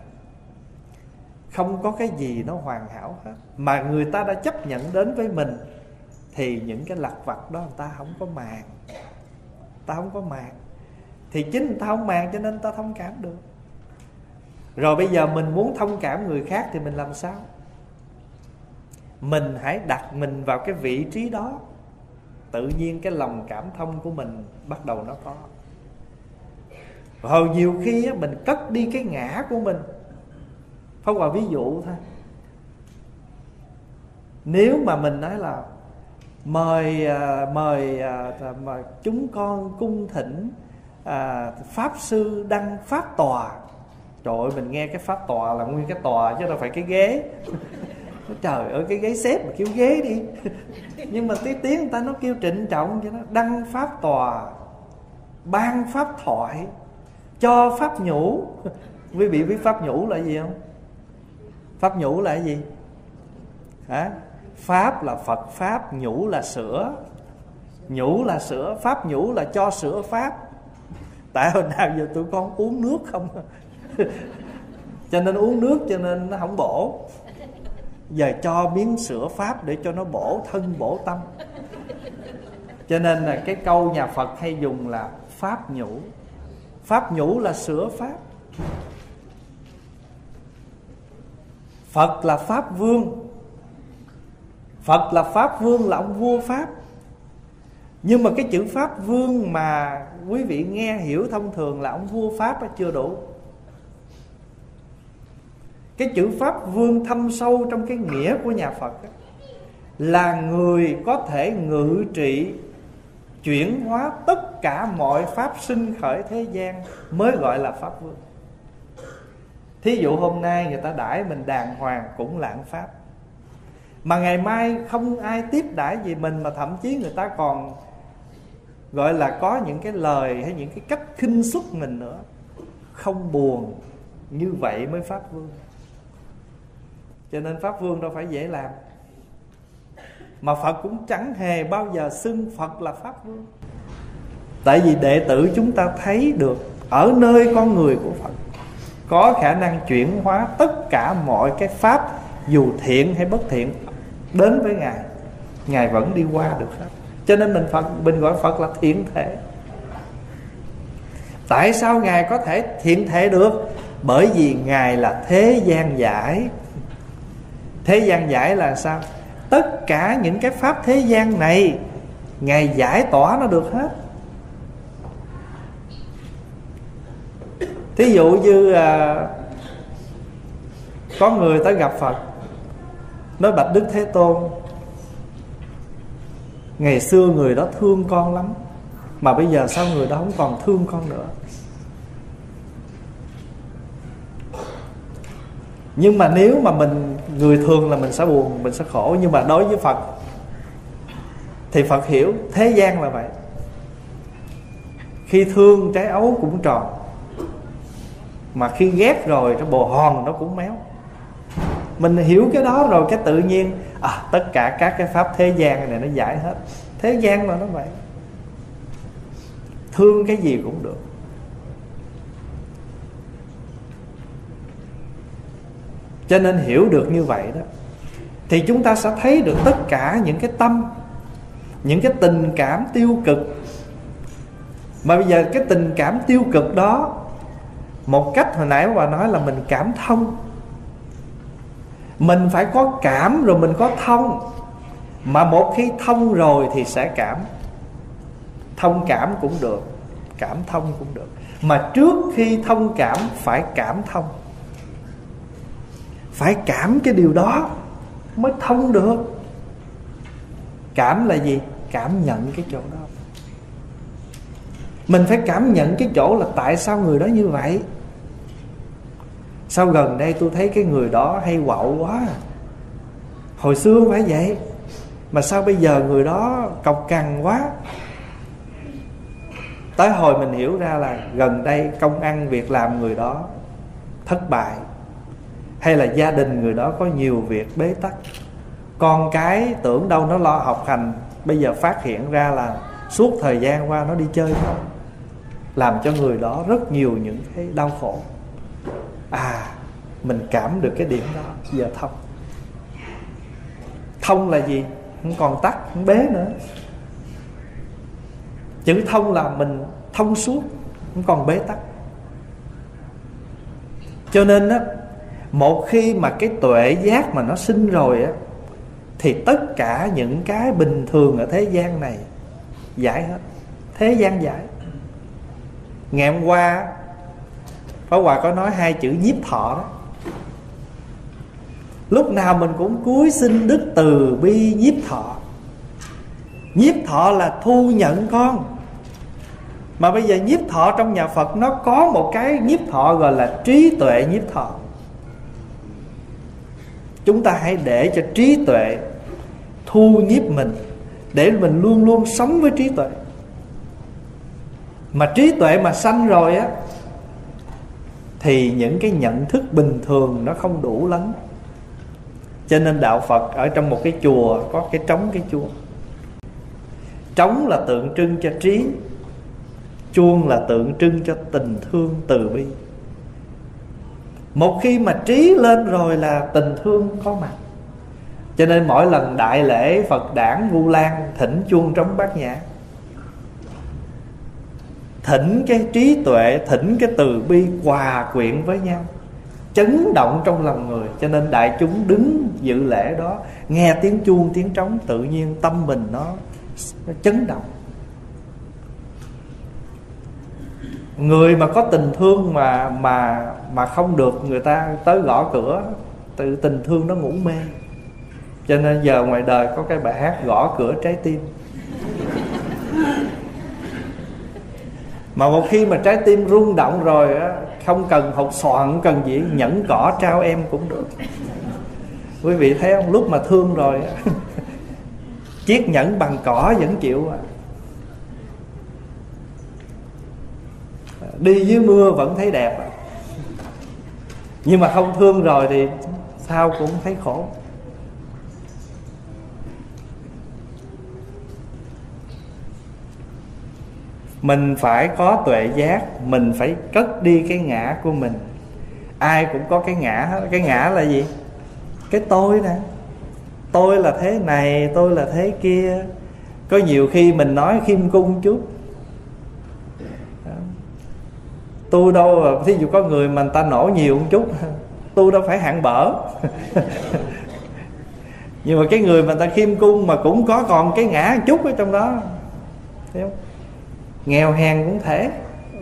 không có cái gì nó hoàn hảo hết. Mà người ta đã chấp nhận đến với mình thì những cái lặt vặt đó người ta không có màng ta không có mạng thì chính ta không mạng cho nên ta thông cảm được. Rồi bây giờ mình muốn thông cảm người khác thì mình làm sao? Mình hãy đặt mình vào cái vị trí đó. Tự nhiên cái lòng cảm thông của mình bắt đầu nó có. Hồi nhiều khi á, mình cất đi cái ngã của mình. Pháp Hòa ví dụ thôi. Nếu mà mình nói là Mời à, mời, à, mời chúng con cung thỉnh à, Pháp Sư đăng Pháp Tòa. Trời ơi mình nghe cái Pháp Tòa là nguyên cái tòa chứ đâu phải cái ghế. Trời ơi cái ghế xếp mà kêu ghế đi. Nhưng mà tí tiếng người ta nó kêu trịnh trọng cho nó Đăng Pháp Tòa Ban Pháp Thoại Cho Pháp Nhũ. Quý vị biết Pháp Nhũ là gì không? pháp nhũ là gì? Hả? Pháp là phật, pháp nhũ là sữa. Nhũ là sữa, pháp nhũ là cho sữa pháp. Tại hồi nào giờ tụi con uống nước không? Cho nên uống nước cho nên nó không bổ. Giờ cho miếng sữa pháp để cho nó bổ thân, bổ tâm. Cho nên là cái câu nhà phật hay dùng là pháp nhũ. Pháp nhũ là sữa pháp. Phật là Pháp Vương. Phật là Pháp Vương là ông vua Pháp. Nhưng mà cái chữ Pháp Vương mà quý vị nghe hiểu thông thường là ông vua Pháp chưa đủ. Cái chữ Pháp Vương thâm sâu trong cái nghĩa của nhà Phật Là người có thể ngự trị, Chuyển hóa tất cả mọi Pháp sinh khởi thế gian Mới gọi là Pháp Vương. Thí dụ hôm nay người ta đãi mình đàng hoàng cũng lãng pháp mà ngày mai không ai tiếp đãi gì mình mà thậm chí người ta còn, gọi là, có những cái lời hay những cái cách khinh xuất mình nữa. Không buồn, như vậy mới pháp vương. Cho nên pháp vương đâu phải dễ làm. Mà phật cũng chẳng hề bao giờ xưng phật là pháp vương. Tại vì đệ tử chúng ta thấy được, ở nơi con người của phật, có khả năng chuyển hóa tất cả mọi cái pháp, dù thiện hay bất thiện đến với ngài ngài vẫn đi qua được hết. Cho nên mình phật mình gọi phật là thiện thể. Tại sao ngài có thể thiện thể được? Bởi vì ngài là thế gian giải. Thế gian giải là sao? Tất cả những cái pháp thế gian này ngài giải tỏa nó được hết. Thí dụ như à, có người tới gặp phật nói bạch đức thế tôn, ngày xưa người đó thương con lắm, mà bây giờ sao người đó không còn thương con nữa? Nhưng mà nếu mà mình, người thường là mình sẽ buồn, mình sẽ khổ, nhưng mà đối với phật, thì phật hiểu, thế gian là vậy. Khi thương trái ấu cũng tròn, mà khi ghét rồi, cái bồ hòn nó cũng méo mình hiểu cái đó rồi cái tự nhiên à, tất cả các cái pháp thế gian này nó giải hết. Thế gian mà nó vậy. Thương cái gì cũng được. Cho nên hiểu được như vậy đó thì chúng ta sẽ thấy được tất cả những cái tâm những cái tình cảm tiêu cực. Mà bây giờ cái tình cảm tiêu cực đó một cách hồi nãy bà nói là mình cảm thông mình phải có cảm rồi mình có thông. Mà một khi thông rồi thì sẽ cảm. Thông cảm cũng được, cảm thông cũng được. Mà trước khi thông cảm, phải cảm thông. Phải cảm cái điều đó mới thông được. Cảm là gì? Cảm nhận cái chỗ đó. Mình phải cảm nhận cái chỗ là tại sao người đó như vậy sao gần đây tôi thấy cái người đó hay quậu quá à? hồi xưa không phải vậy. Mà sao bây giờ người đó cọc cằn quá? Tới hồi mình hiểu ra là gần đây công ăn việc làm người đó thất bại. Hay là gia đình người đó có nhiều việc bế tắc. Con cái tưởng đâu nó lo học hành, bây giờ phát hiện ra là suốt thời gian qua nó đi chơi. Không làm cho người đó rất nhiều những cái đau khổ à mình cảm được cái điểm đó. Giờ thông. Thông là gì? Không còn tắt, không bế nữa. Chữ thông là mình thông suốt, không còn bế tắc. Cho nên á, một khi mà cái tuệ giác mà nó sinh rồi á, thì tất cả những cái bình thường ở thế gian này giải hết. Thế gian giải. Ngày hôm qua Pháp Hòa có nói hai chữ nhiếp thọ đó. Lúc nào mình cũng cúi xin đức từ bi nhiếp thọ Nhiếp thọ là thu nhận con. Mà bây giờ nhiếp thọ trong nhà Phật, Nó có một cái nhiếp thọ gọi là trí tuệ nhiếp thọ Chúng ta hãy để cho trí tuệ Thu nhiếp mình, Để mình luôn luôn sống với trí tuệ. Mà trí tuệ mà sanh rồi á thì những cái nhận thức bình thường Nó không đủ lắm. Cho nên đạo phật ở trong một cái chùa có cái trống cái chuông trống là tượng trưng cho trí, chuông là tượng trưng cho tình thương từ bi. Một khi mà trí lên rồi là tình thương có mặt. Cho nên mỗi lần đại lễ phật đản vu lan thỉnh chuông trống bát nhã thỉnh cái trí tuệ thỉnh cái từ bi hòa quyện với nhau chấn động trong lòng người. Cho nên đại chúng đứng dự lễ đó nghe tiếng chuông tiếng trống tự nhiên tâm mình nó, nó chấn động. Người mà có tình thương mà mà mà không được người ta tới gõ cửa tự tình thương nó ngủ mê. Cho nên giờ ngoài đời có cái bài hát gõ cửa trái tim. Mà một khi mà trái tim rung động rồi á, không cần học soạn không cần gì, nhẫn cỏ trao em cũng được. Quý vị thấy không? Lúc mà thương rồi chiếc nhẫn bằng cỏ vẫn chịu à. Đi dưới mưa vẫn thấy đẹp à. nhưng mà không thương rồi thì sao cũng thấy khổ. Mình phải có tuệ giác, mình phải cất đi cái ngã của mình. Ai cũng có cái ngã hết. Cái ngã là gì? Cái tôi nè. Tôi là thế này, tôi là thế kia. Có nhiều khi mình nói khiêm cung chút. Tu đâu thí dụ có người mà người ta nổ nhiều một chút tu đâu phải hạng bở nhưng mà cái người mà người ta khiêm cung mà cũng có còn cái ngã một chút ở trong đó. Thấy không? Nghèo hèn cũng thể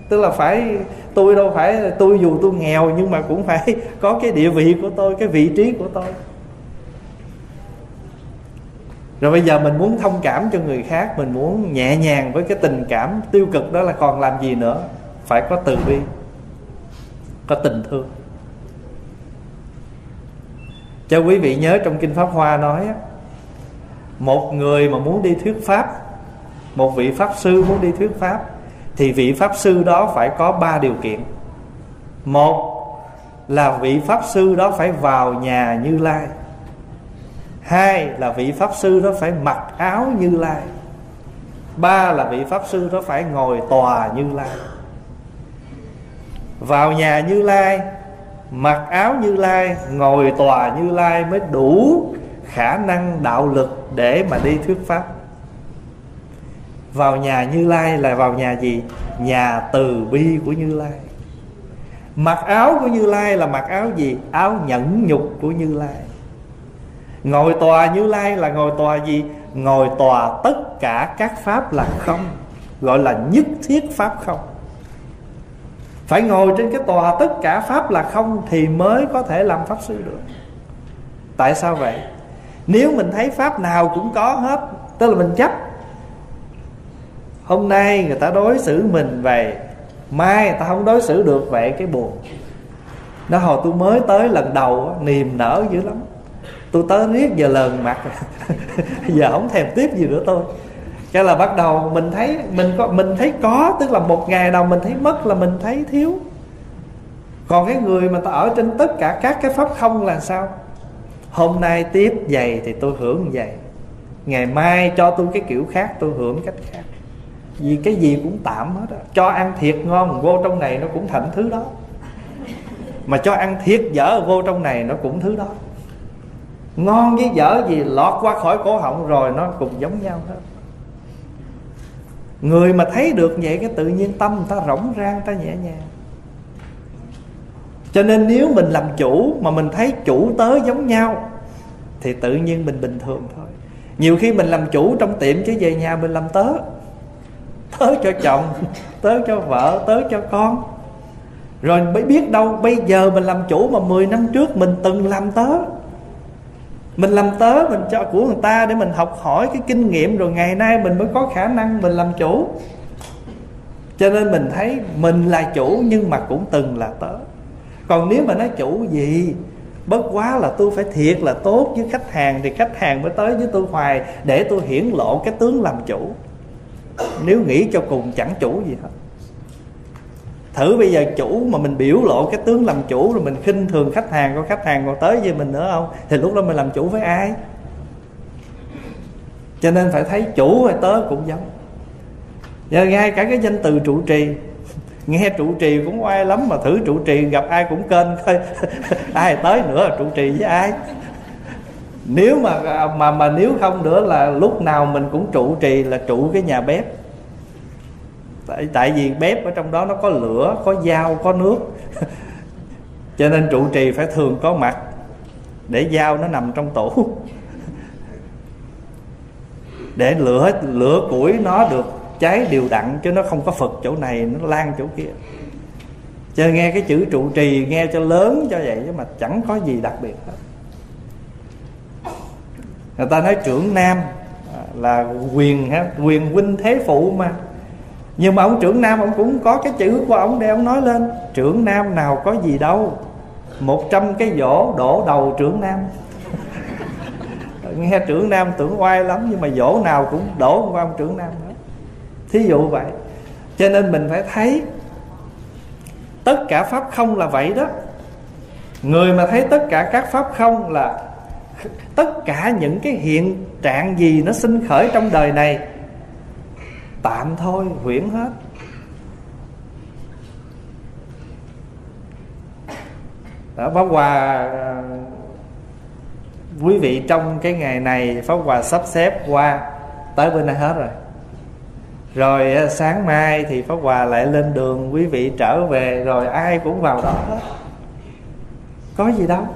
tức là phải, tôi đâu phải tôi dù tôi nghèo nhưng mà cũng phải có cái địa vị của tôi, cái vị trí của tôi. Rồi bây giờ mình muốn thông cảm cho người khác, mình muốn nhẹ nhàng với cái tình cảm tiêu cực đó là còn làm gì nữa? Phải có từ bi, có tình thương. Cho quý vị nhớ trong kinh pháp hoa nói một người mà muốn đi thuyết pháp một vị pháp sư muốn đi thuyết pháp, thì vị pháp sư đó phải có ba điều kiện. Một là vị pháp sư đó phải vào nhà như lai. Hai là vị pháp sư đó phải mặc áo như lai. Ba là vị pháp sư đó phải ngồi tòa như lai. Vào nhà như lai, mặc áo như lai, ngồi tòa như lai mới đủ khả năng đạo lực để mà đi thuyết pháp vào nhà như lai là vào nhà gì? Nhà từ bi của như lai. Mặc áo của như lai là mặc áo gì? Áo nhẫn nhục của như lai. Ngồi tòa như lai là ngồi tòa gì? Ngồi tòa tất cả các pháp là không, gọi là nhất thiết pháp không. Phải ngồi trên cái tòa tất cả pháp là không thì mới có thể làm pháp sư được. Tại sao vậy? Nếu mình thấy pháp nào cũng có hết, tức là mình chấp hôm nay người ta đối xử mình vậy, mai người ta không đối xử được vậy, cái buồn. Nó hồi tôi mới tới lần đầu niềm nở dữ lắm. Tôi tới riết giờ lờn mặt. Giờ không thèm tiếp gì nữa tôi. Cái là bắt đầu mình thấy, mình có, mình thấy có, tức là một ngày nào mình thấy mất là mình thấy thiếu. Còn cái người mà ta ở trên tất cả các cái pháp không là sao? Hôm nay tiếp giày thì tôi hưởng giày ngày mai cho tôi cái kiểu khác, tôi hưởng cách khác vì cái gì cũng tạm hết á. Cho ăn thiệt ngon, vô trong này nó cũng thành thứ đó. Mà cho ăn thiệt dở, vô trong này nó cũng thứ đó. Ngon với dở gì, lọt qua khỏi cổ họng rồi nó cũng giống nhau hết. Người mà thấy được vậy cái tự nhiên tâm ta rỗng rang ta nhẹ nhàng. Cho nên nếu mình làm chủ mà mình thấy chủ tớ giống nhau, thì tự nhiên mình bình thường thôi. Nhiều khi mình làm chủ trong tiệm chứ về nhà mình làm tớ tớ cho chồng tớ cho vợ tớ cho con. Rồi mới biết đâu, bây giờ mình làm chủ mà 10 năm trước mình từng làm tớ. Mình làm tớ, mình cho của người ta để mình học hỏi cái kinh nghiệm, rồi ngày nay mình mới có khả năng mình làm chủ. Cho nên mình thấy mình là chủ nhưng mà cũng từng là tớ. Còn nếu mà nói chủ gì, bất quá là tôi phải thiệt là tốt với khách hàng thì khách hàng mới tới với tôi hoài để tôi hiển lộ cái tướng làm chủ nếu nghĩ cho cùng chẳng chủ gì hết. Thử bây giờ chủ mà mình biểu lộ cái tướng làm chủ rồi mình khinh thường khách hàng còn khách hàng còn tới với mình nữa không? Thì lúc đó mình làm chủ với ai? Cho nên phải thấy chủ hay tớ cũng giống. Giờ ngay cả cái danh từ trụ trì, nghe trụ trì cũng oai lắm mà thử trụ trì gặp ai cũng kênh thôi ai tới nữa trụ trì với ai? Nếu mà mà mà nếu không nữa là lúc nào mình cũng trụ trì là trụ cái nhà bếp. Tại tại vì bếp ở trong đó nó có lửa, có dao, có nước. Cho nên trụ trì phải thường có mặt để dao nó nằm trong tủ. Để lửa lửa củi nó được cháy đều đặn chứ nó không có phật chỗ này, nó lan chỗ kia. Cho nghe cái chữ trụ trì nghe cho lớn cho vậy chứ mà chẳng có gì đặc biệt hết người ta nói trưởng nam à, là quyền ha, quyền huynh thế phụ mà. Nhưng mà ông trưởng nam, ông cũng có cái chữ của ông để ông nói lên, trưởng nam nào có gì đâu, một trăm cái dỗ đổ đầu trưởng nam. Nghe trưởng nam tưởng oai lắm, nhưng mà dỗ nào cũng đổ qua ông trưởng nam đó thí dụ vậy. Cho nên mình phải thấy, tất cả pháp không là vậy đó. Người mà thấy tất cả các pháp không là tất cả những cái hiện trạng gì nó sinh khởi trong đời này tạm thôi huyễn hết. Đó, Pháp Hòa à, quý vị trong cái ngày này Pháp Hòa sắp xếp qua tới bên này hết rồi. Rồi à, sáng mai thì pháp hòa lại lên đường quý vị trở về rồi ai cũng vào đó hết. Có gì đâu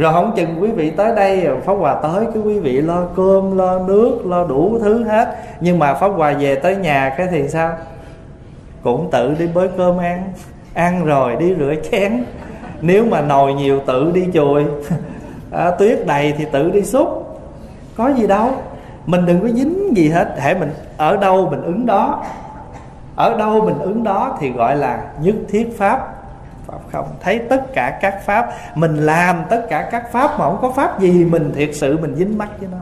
rồi không chừng quý vị tới đây pháp hòa tới cái quý vị lo cơm lo nước lo đủ thứ hết. Nhưng mà pháp hòa về tới nhà cái thì sao? Cũng tự đi bới cơm ăn. Ăn rồi đi rửa chén. Nếu mà nồi nhiều tự đi chùi. À, tuyết đầy thì tự đi xúc. Có gì đâu. Mình đừng có dính gì hết. Hãy mình ở đâu mình ứng đó. Ở đâu mình ứng đó thì gọi là nhất thiết pháp pháp không? Thấy tất cả các pháp, mình làm tất cả các pháp mà không có pháp gì, mình thiệt sự mình dính mắt với nó.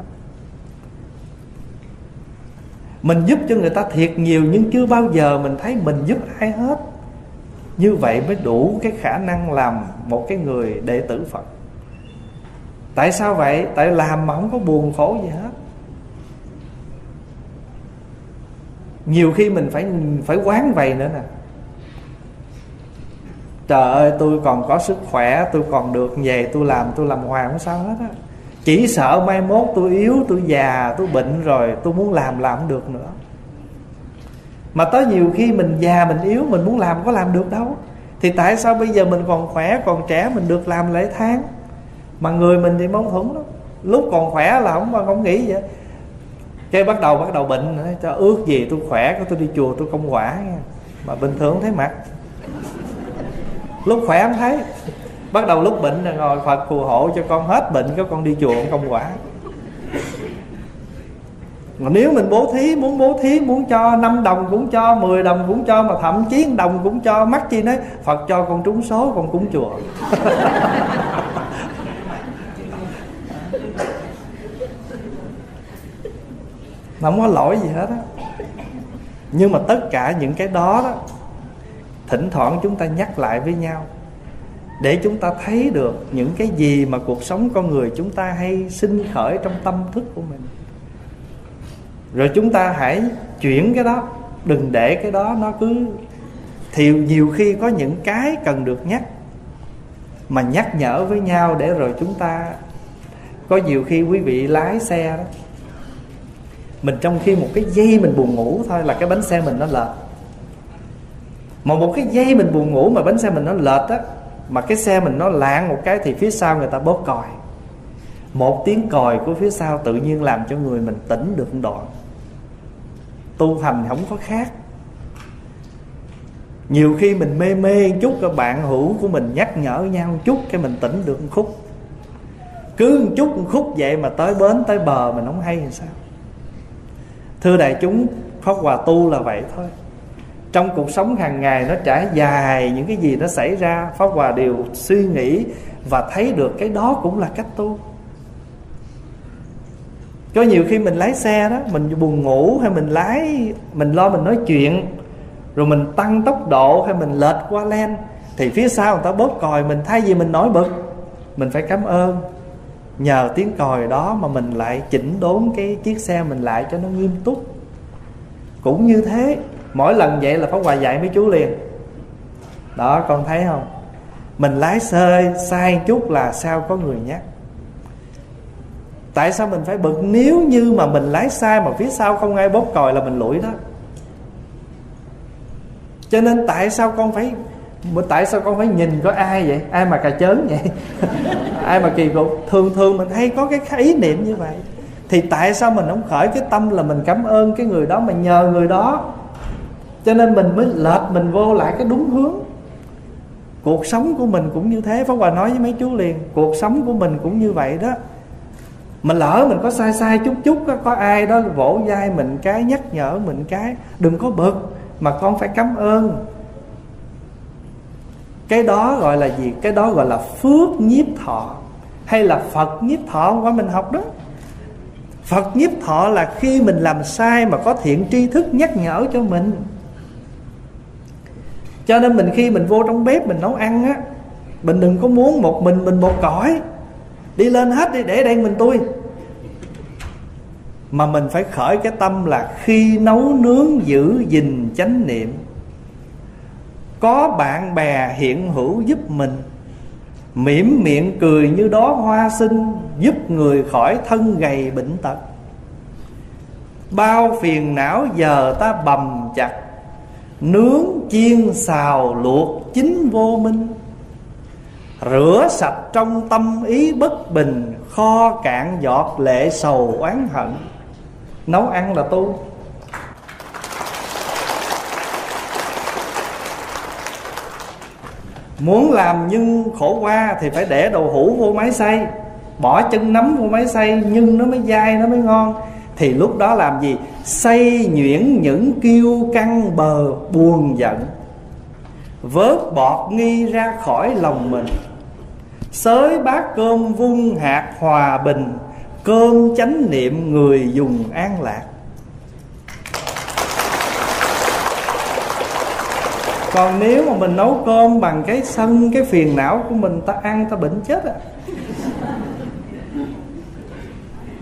Mình giúp cho người ta thiệt nhiều nhưng chưa bao giờ mình thấy mình giúp ai hết. Như vậy mới đủ cái khả năng làm một cái người đệ tử phật. Tại sao vậy? Tại làm mà không có buồn khổ gì hết. Nhiều khi mình phải phải quán vậy nữa nè trời ơi, tôi còn có sức khỏe, tôi còn được về, tôi làm tôi làm hoài không sao hết á. Chỉ sợ mai mốt tôi yếu, tôi già, tôi bệnh rồi, tôi muốn làm làm không được nữa. Mà tới nhiều khi mình già, mình yếu, mình muốn làm có làm được đâu. Thì tại sao bây giờ mình còn khỏe, còn trẻ, mình được làm lễ tháng mà người mình thì mâu thuẫn lắm. Lúc còn khỏe là không không nghĩ vậy. Cái bắt đầu bắt đầu bệnh nữa. Cho ước gì tôi khỏe, có tôi đi chùa tôi công quả nha. Mà bình thường thấy mặt lúc khỏe không thấy. Bắt đầu lúc bệnh là ngồi phật phù hộ cho con hết bệnh có con đi chùa công quả. Mà nếu mình bố thí, muốn bố thí, muốn cho 5 đồng cũng cho 10 đồng cũng cho, mà thậm chí đồng cũng cho, mắc chi nói, Phật cho con trúng số, con cúng chùa không có lỗi gì hết á. Nhưng mà tất cả những cái đó đó thỉnh thoảng chúng ta nhắc lại với nhau để chúng ta thấy được những cái gì mà cuộc sống con người chúng ta hay sinh khởi trong tâm thức của mình. Rồi chúng ta hãy chuyển cái đó, đừng để cái đó nó cứ thì nhiều khi có những cái cần được nhắc mà nhắc nhở với nhau để rồi chúng ta, có nhiều khi quý vị lái xe đó, mình trong khi một cái dây mình buồn ngủ thôi là cái bánh xe mình nó lệch mà một cái dây mình buồn ngủ mà bánh xe mình nó lệch á, mà cái xe mình nó lạng một cái thì phía sau người ta bóp còi. Một tiếng còi của phía sau tự nhiên làm cho người mình tỉnh được một đoạn. Tu hành không có khác. Nhiều khi mình mê mê chút, các bạn hữu của mình nhắc nhở nhau một chút cái mình tỉnh được một khúc. Cứ một chút một khúc vậy mà tới bến, tới bờ mình không hay thì sao. Thưa đại chúng, pháp hòa tu là vậy thôi trong cuộc sống hàng ngày, nó trải dài những cái gì nó xảy ra, pháp hòa đều suy nghĩ và thấy được cái đó cũng là cách tu. Có nhiều khi mình lái xe đó, mình buồn ngủ hay mình lái, mình lo mình nói chuyện, rồi mình tăng tốc độ hay mình lệch qua len, thì phía sau người ta bóp còi mình, thay vì mình nói bực mình phải cảm ơn. Nhờ tiếng còi đó mà mình lại chỉnh đốn cái chiếc xe mình lại cho nó nghiêm túc. Cũng như thế mỗi lần vậy là pháp hòa dạy mấy chú liền. Đó, con thấy không? Mình lái xe sai chút là sao có người nhắc? Tại sao mình phải bực? Nếu như mà mình lái sai mà phía sau không ai bóp còi là mình lủi đó. Cho nên tại sao con phải tại sao con phải nhìn có ai vậy? Ai mà cà chớn vậy? Ai mà kỳ cục? Thường thường mình hay có cái ý niệm như vậy. Thì tại sao mình không khởi cái tâm là mình cảm ơn cái người đó mà nhờ người đó? Cho nên mình mới lệch mình vô lại cái đúng hướng. Cuộc sống của mình cũng như thế pháp hòa nói với mấy chú liền cuộc sống của mình cũng như vậy đó. Mà lỡ mình có sai sai chút chút có, có ai đó vỗ vai mình cái nhắc nhở mình cái đừng có bực mà con phải cảm ơn. Cái đó gọi là gì? Cái đó gọi là phước nhiếp thọ hay là phật nhiếp thọ qua mình học đó. Phật nhiếp thọ là khi mình làm sai mà có thiện tri thức nhắc nhở cho mình cho nên mình khi mình vô trong bếp mình nấu ăn á mình đừng có muốn một mình mình một cõi. Đi lên hết đi để đây mình tôi. Mà mình phải khởi cái tâm là khi nấu nướng giữ gìn chánh niệm. Có bạn bè hiện hữu giúp mình mỉm miệng cười như đó, hoa sinh giúp người khỏi thân gầy bệnh tật. Bao phiền não giờ ta bầm chặt nướng chiên xào luộc chính vô minh. Rửa sạch trong tâm ý bất bình, kho cạn giọt lệ sầu oán hận. Nấu ăn là tu. Muốn làm nhưng khổ qua thì phải để đậu hũ vô máy xay. Bỏ chân nấm vô máy xay, nhưng nó mới dai, nó mới ngon thì lúc đó làm gì? Xây nhuyễn những kiêu căng bờ buồn giận. Vớt bọt nghi ra khỏi lòng mình. Xới bát cơm vung hạt hòa bình. Cơm chánh niệm người dùng an lạc. Còn nếu mà mình nấu cơm bằng cái sân cái phiền não của mình, ta ăn, ta bệnh chết à.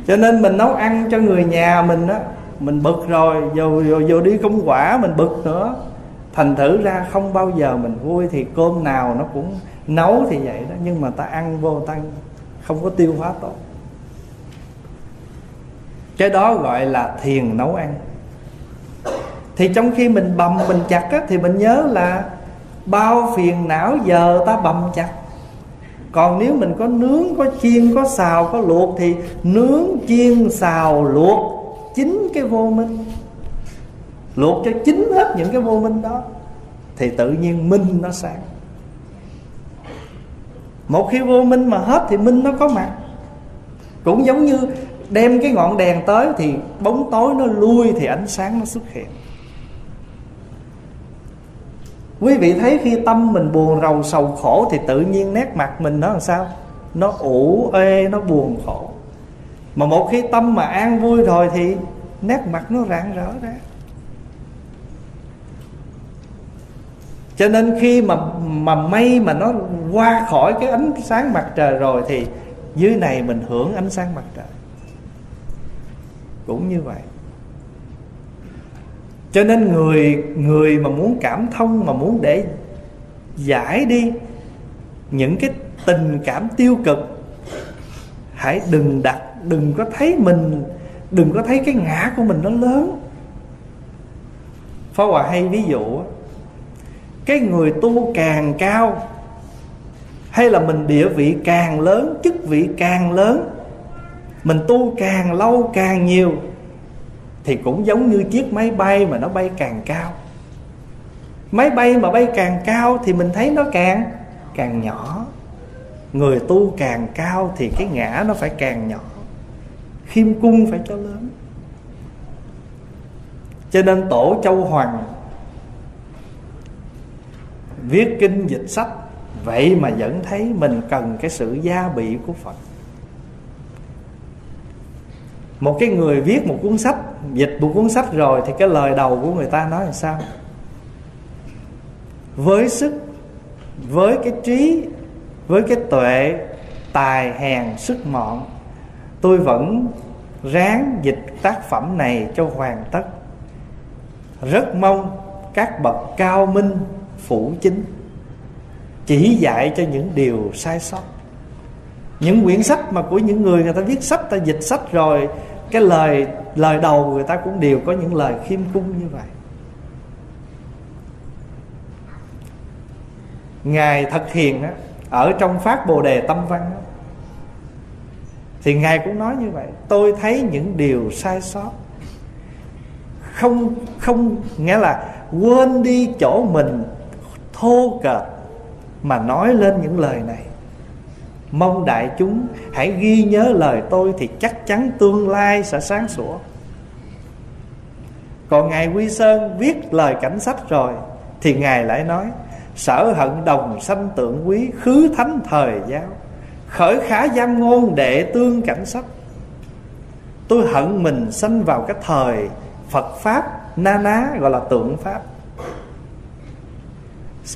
Cho nên mình nấu ăn cho người nhà mình á mình bực rồi vô, vô, vô đi công quả mình bực nữa. Thành thử ra không bao giờ mình vui thì cơm nào nó cũng nấu thì vậy đó nhưng mà ta ăn vô ta không có tiêu hóa tốt. Cái đó gọi là thiền nấu ăn. Thì trong khi mình bầm mình chặt á, thì mình nhớ là bao phiền não giờ ta bầm chặt còn nếu mình có nướng, có chiên, có xào, có luộc thì nướng, chiên, xào, luộc chính cái vô minh. Luộc cho chính hết những cái vô minh đó thì tự nhiên minh nó sáng. Một khi vô minh mà hết thì minh nó có mặt. Cũng giống như đem cái ngọn đèn tới thì bóng tối nó lui thì ánh sáng nó xuất hiện quý vị thấy khi tâm mình buồn, rầu, sầu, khổ thì tự nhiên nét mặt mình nó làm sao? Nó ủ ê, nó buồn, khổ. Mà một khi tâm mà an vui rồi thì nét mặt nó rạng rỡ ra. Cho nên khi mà mà mây mà nó qua khỏi cái ánh sáng mặt trời rồi thì dưới này mình hưởng ánh sáng mặt trời. Cũng như vậy cho nên người người mà muốn cảm thông, mà muốn để giải đi những cái tình cảm tiêu cực, hãy đừng đặt, đừng có thấy mình, đừng có thấy cái ngã của mình nó lớn. Phá hòa hay ví dụ cái người tu càng cao, hay là mình địa vị càng lớn, chức vị càng lớn, mình tu càng lâu càng nhiều thì cũng giống như chiếc máy bay mà nó bay càng cao. Máy bay mà bay càng cao thì mình thấy nó càng càng nhỏ. Người tu càng cao thì cái ngã nó phải càng nhỏ. Khiêm cung phải cho lớn. Cho nên tổ châu hoàng viết kinh dịch sách, vậy mà vẫn thấy mình cần cái sự gia bị của phật một cái người viết một cuốn sách, dịch một cuốn sách rồi thì cái lời đầu của người ta nói là sao? Với sức, với cái trí, với cái tuệ, tài, hèn, sức mọn, tôi vẫn ráng dịch tác phẩm này cho hoàn tất. Rất mong các bậc cao minh, phủ chính, chỉ dạy cho những điều sai sót những quyển sách mà của những người người ta viết sách ta dịch sách rồi cái lời lời đầu người ta cũng đều có những lời khiêm cung như vậy. Ngài thật hiền á ở trong phát bồ đề tâm văn á, thì ngài cũng nói như vậy tôi thấy những điều sai sót. Không không nghĩa là quên đi chỗ mình thô kệch mà nói lên những lời này mong đại chúng hãy ghi nhớ lời tôi thì chắc chắn tương lai sẽ sáng sủa. Còn ngài quy sơn viết lời cảnh sách rồi, thì ngài lại nói, sở hận đồng sanh tượng quý khứ thánh thời giáo, khởi khá giam ngôn đệ tương cảnh sách tôi hận mình sanh vào cái thời phật pháp, na ná, gọi là tượng pháp.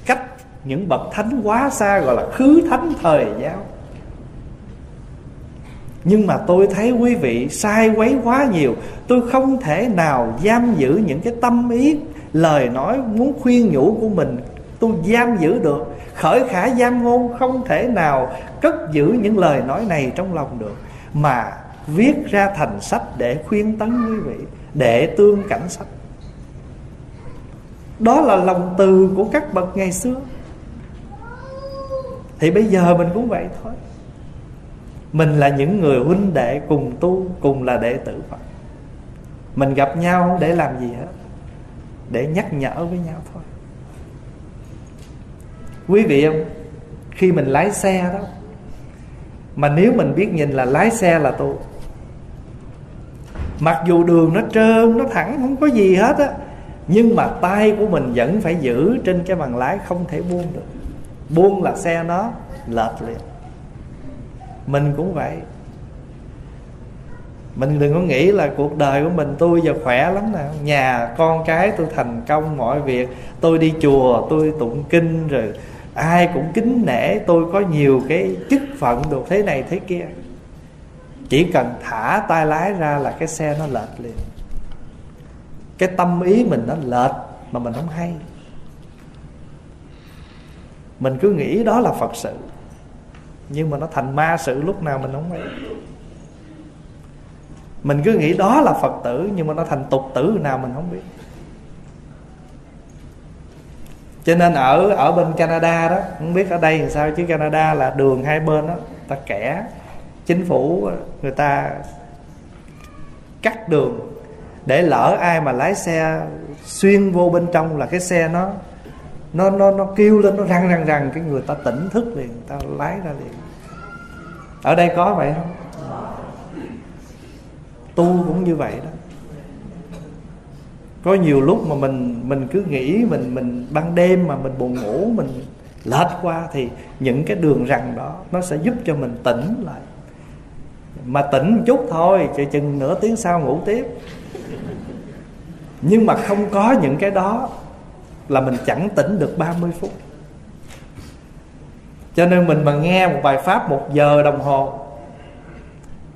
Cách những bậc thánh quá xa gọi là khứ thánh thời giáo nhưng mà tôi thấy quý vị sai quấy quá nhiều. Tôi không thể nào giam giữ những cái tâm ý, lời nói muốn khuyên nhủ của mình. Tôi giam giữ được. Khởi khả giam ngôn không thể nào cất giữ những lời nói này trong lòng được. Mà viết ra thành sách để khuyên tấn quý vị, để tương cảnh sách. Đó là lòng từ của các bậc ngày xưa. Thì bây giờ mình cũng vậy thôi mình là những người huynh đệ cùng tu, cùng là đệ tử phật. Mình gặp nhau không để làm gì hết? Để nhắc nhở với nhau thôi. Quý vị không? Khi mình lái xe đó, mà nếu mình biết nhìn là lái xe là tu, mặc dù đường nó trơn, nó thẳng, không có gì hết á, nhưng mà tay của mình vẫn phải giữ trên cái bàn lái không thể buông được. Buông là xe nó lệch liền mình cũng vậy. Mình đừng có nghĩ là cuộc đời của mình tôi giờ khỏe lắm nè. Nhà con cái tôi thành công mọi việc. Tôi đi chùa, tôi tụng kinh rồi ai cũng kính nể tôi có nhiều cái chức phận được thế này thế kia. Chỉ cần thả tay lái ra là cái xe nó lệch liền. Cái tâm ý mình nó lệch mà mình không hay. Mình cứ nghĩ đó là phật sự nhưng mà nó thành ma sự lúc nào mình không biết mình cứ nghĩ đó là phật tử, nhưng mà nó thành tục tử nào mình không biết. Cho nên ở ở bên Canada đó, không biết ở đây làm sao, chứ Canada là đường hai bên đó ta kẻ, chính phủ, người ta cắt đường để lỡ ai mà lái xe xuyên vô bên trong là cái xe nó nó nó nó kêu lên, nó răng răng răng, cái người ta tỉnh thức liền, người ta lái ra liền ở đây có vậy không? Tu cũng như vậy đó. Có nhiều lúc mà mình mình cứ nghĩ mình mình ban đêm mà mình buồn ngủ, mình lệch qua thì những cái đường rằng đó nó sẽ giúp cho mình tỉnh lại. Mà tỉnh một chút thôi chỉ chừng nửa tiếng sau ngủ tiếp. Nhưng mà không có những cái đó là mình chẳng tỉnh được 30 phút cho nên mình mà nghe một bài pháp một giờ đồng hồ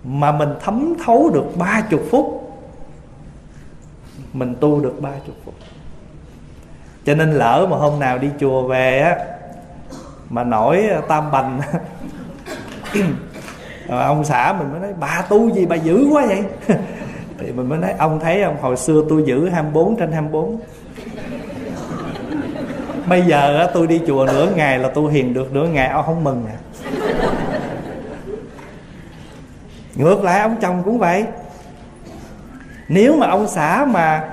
mà mình thấm thấu được ba chục phút, mình tu được ba chục phút. Cho nên lỡ mà hôm nào đi chùa về á, mà nổi ờ, tam bành ông xã mình mới nói, bà tu gì bà dữ quá vậy? Thì mình mới nói, ông thấy ông hồi xưa tôi giữ 24 trên 24 bây giờ tôi đi chùa nửa ngày là tôi hiền được nửa ngày. Ông không mừng nè ngược lại, ông chồng cũng vậy. Nếu mà ông xã mà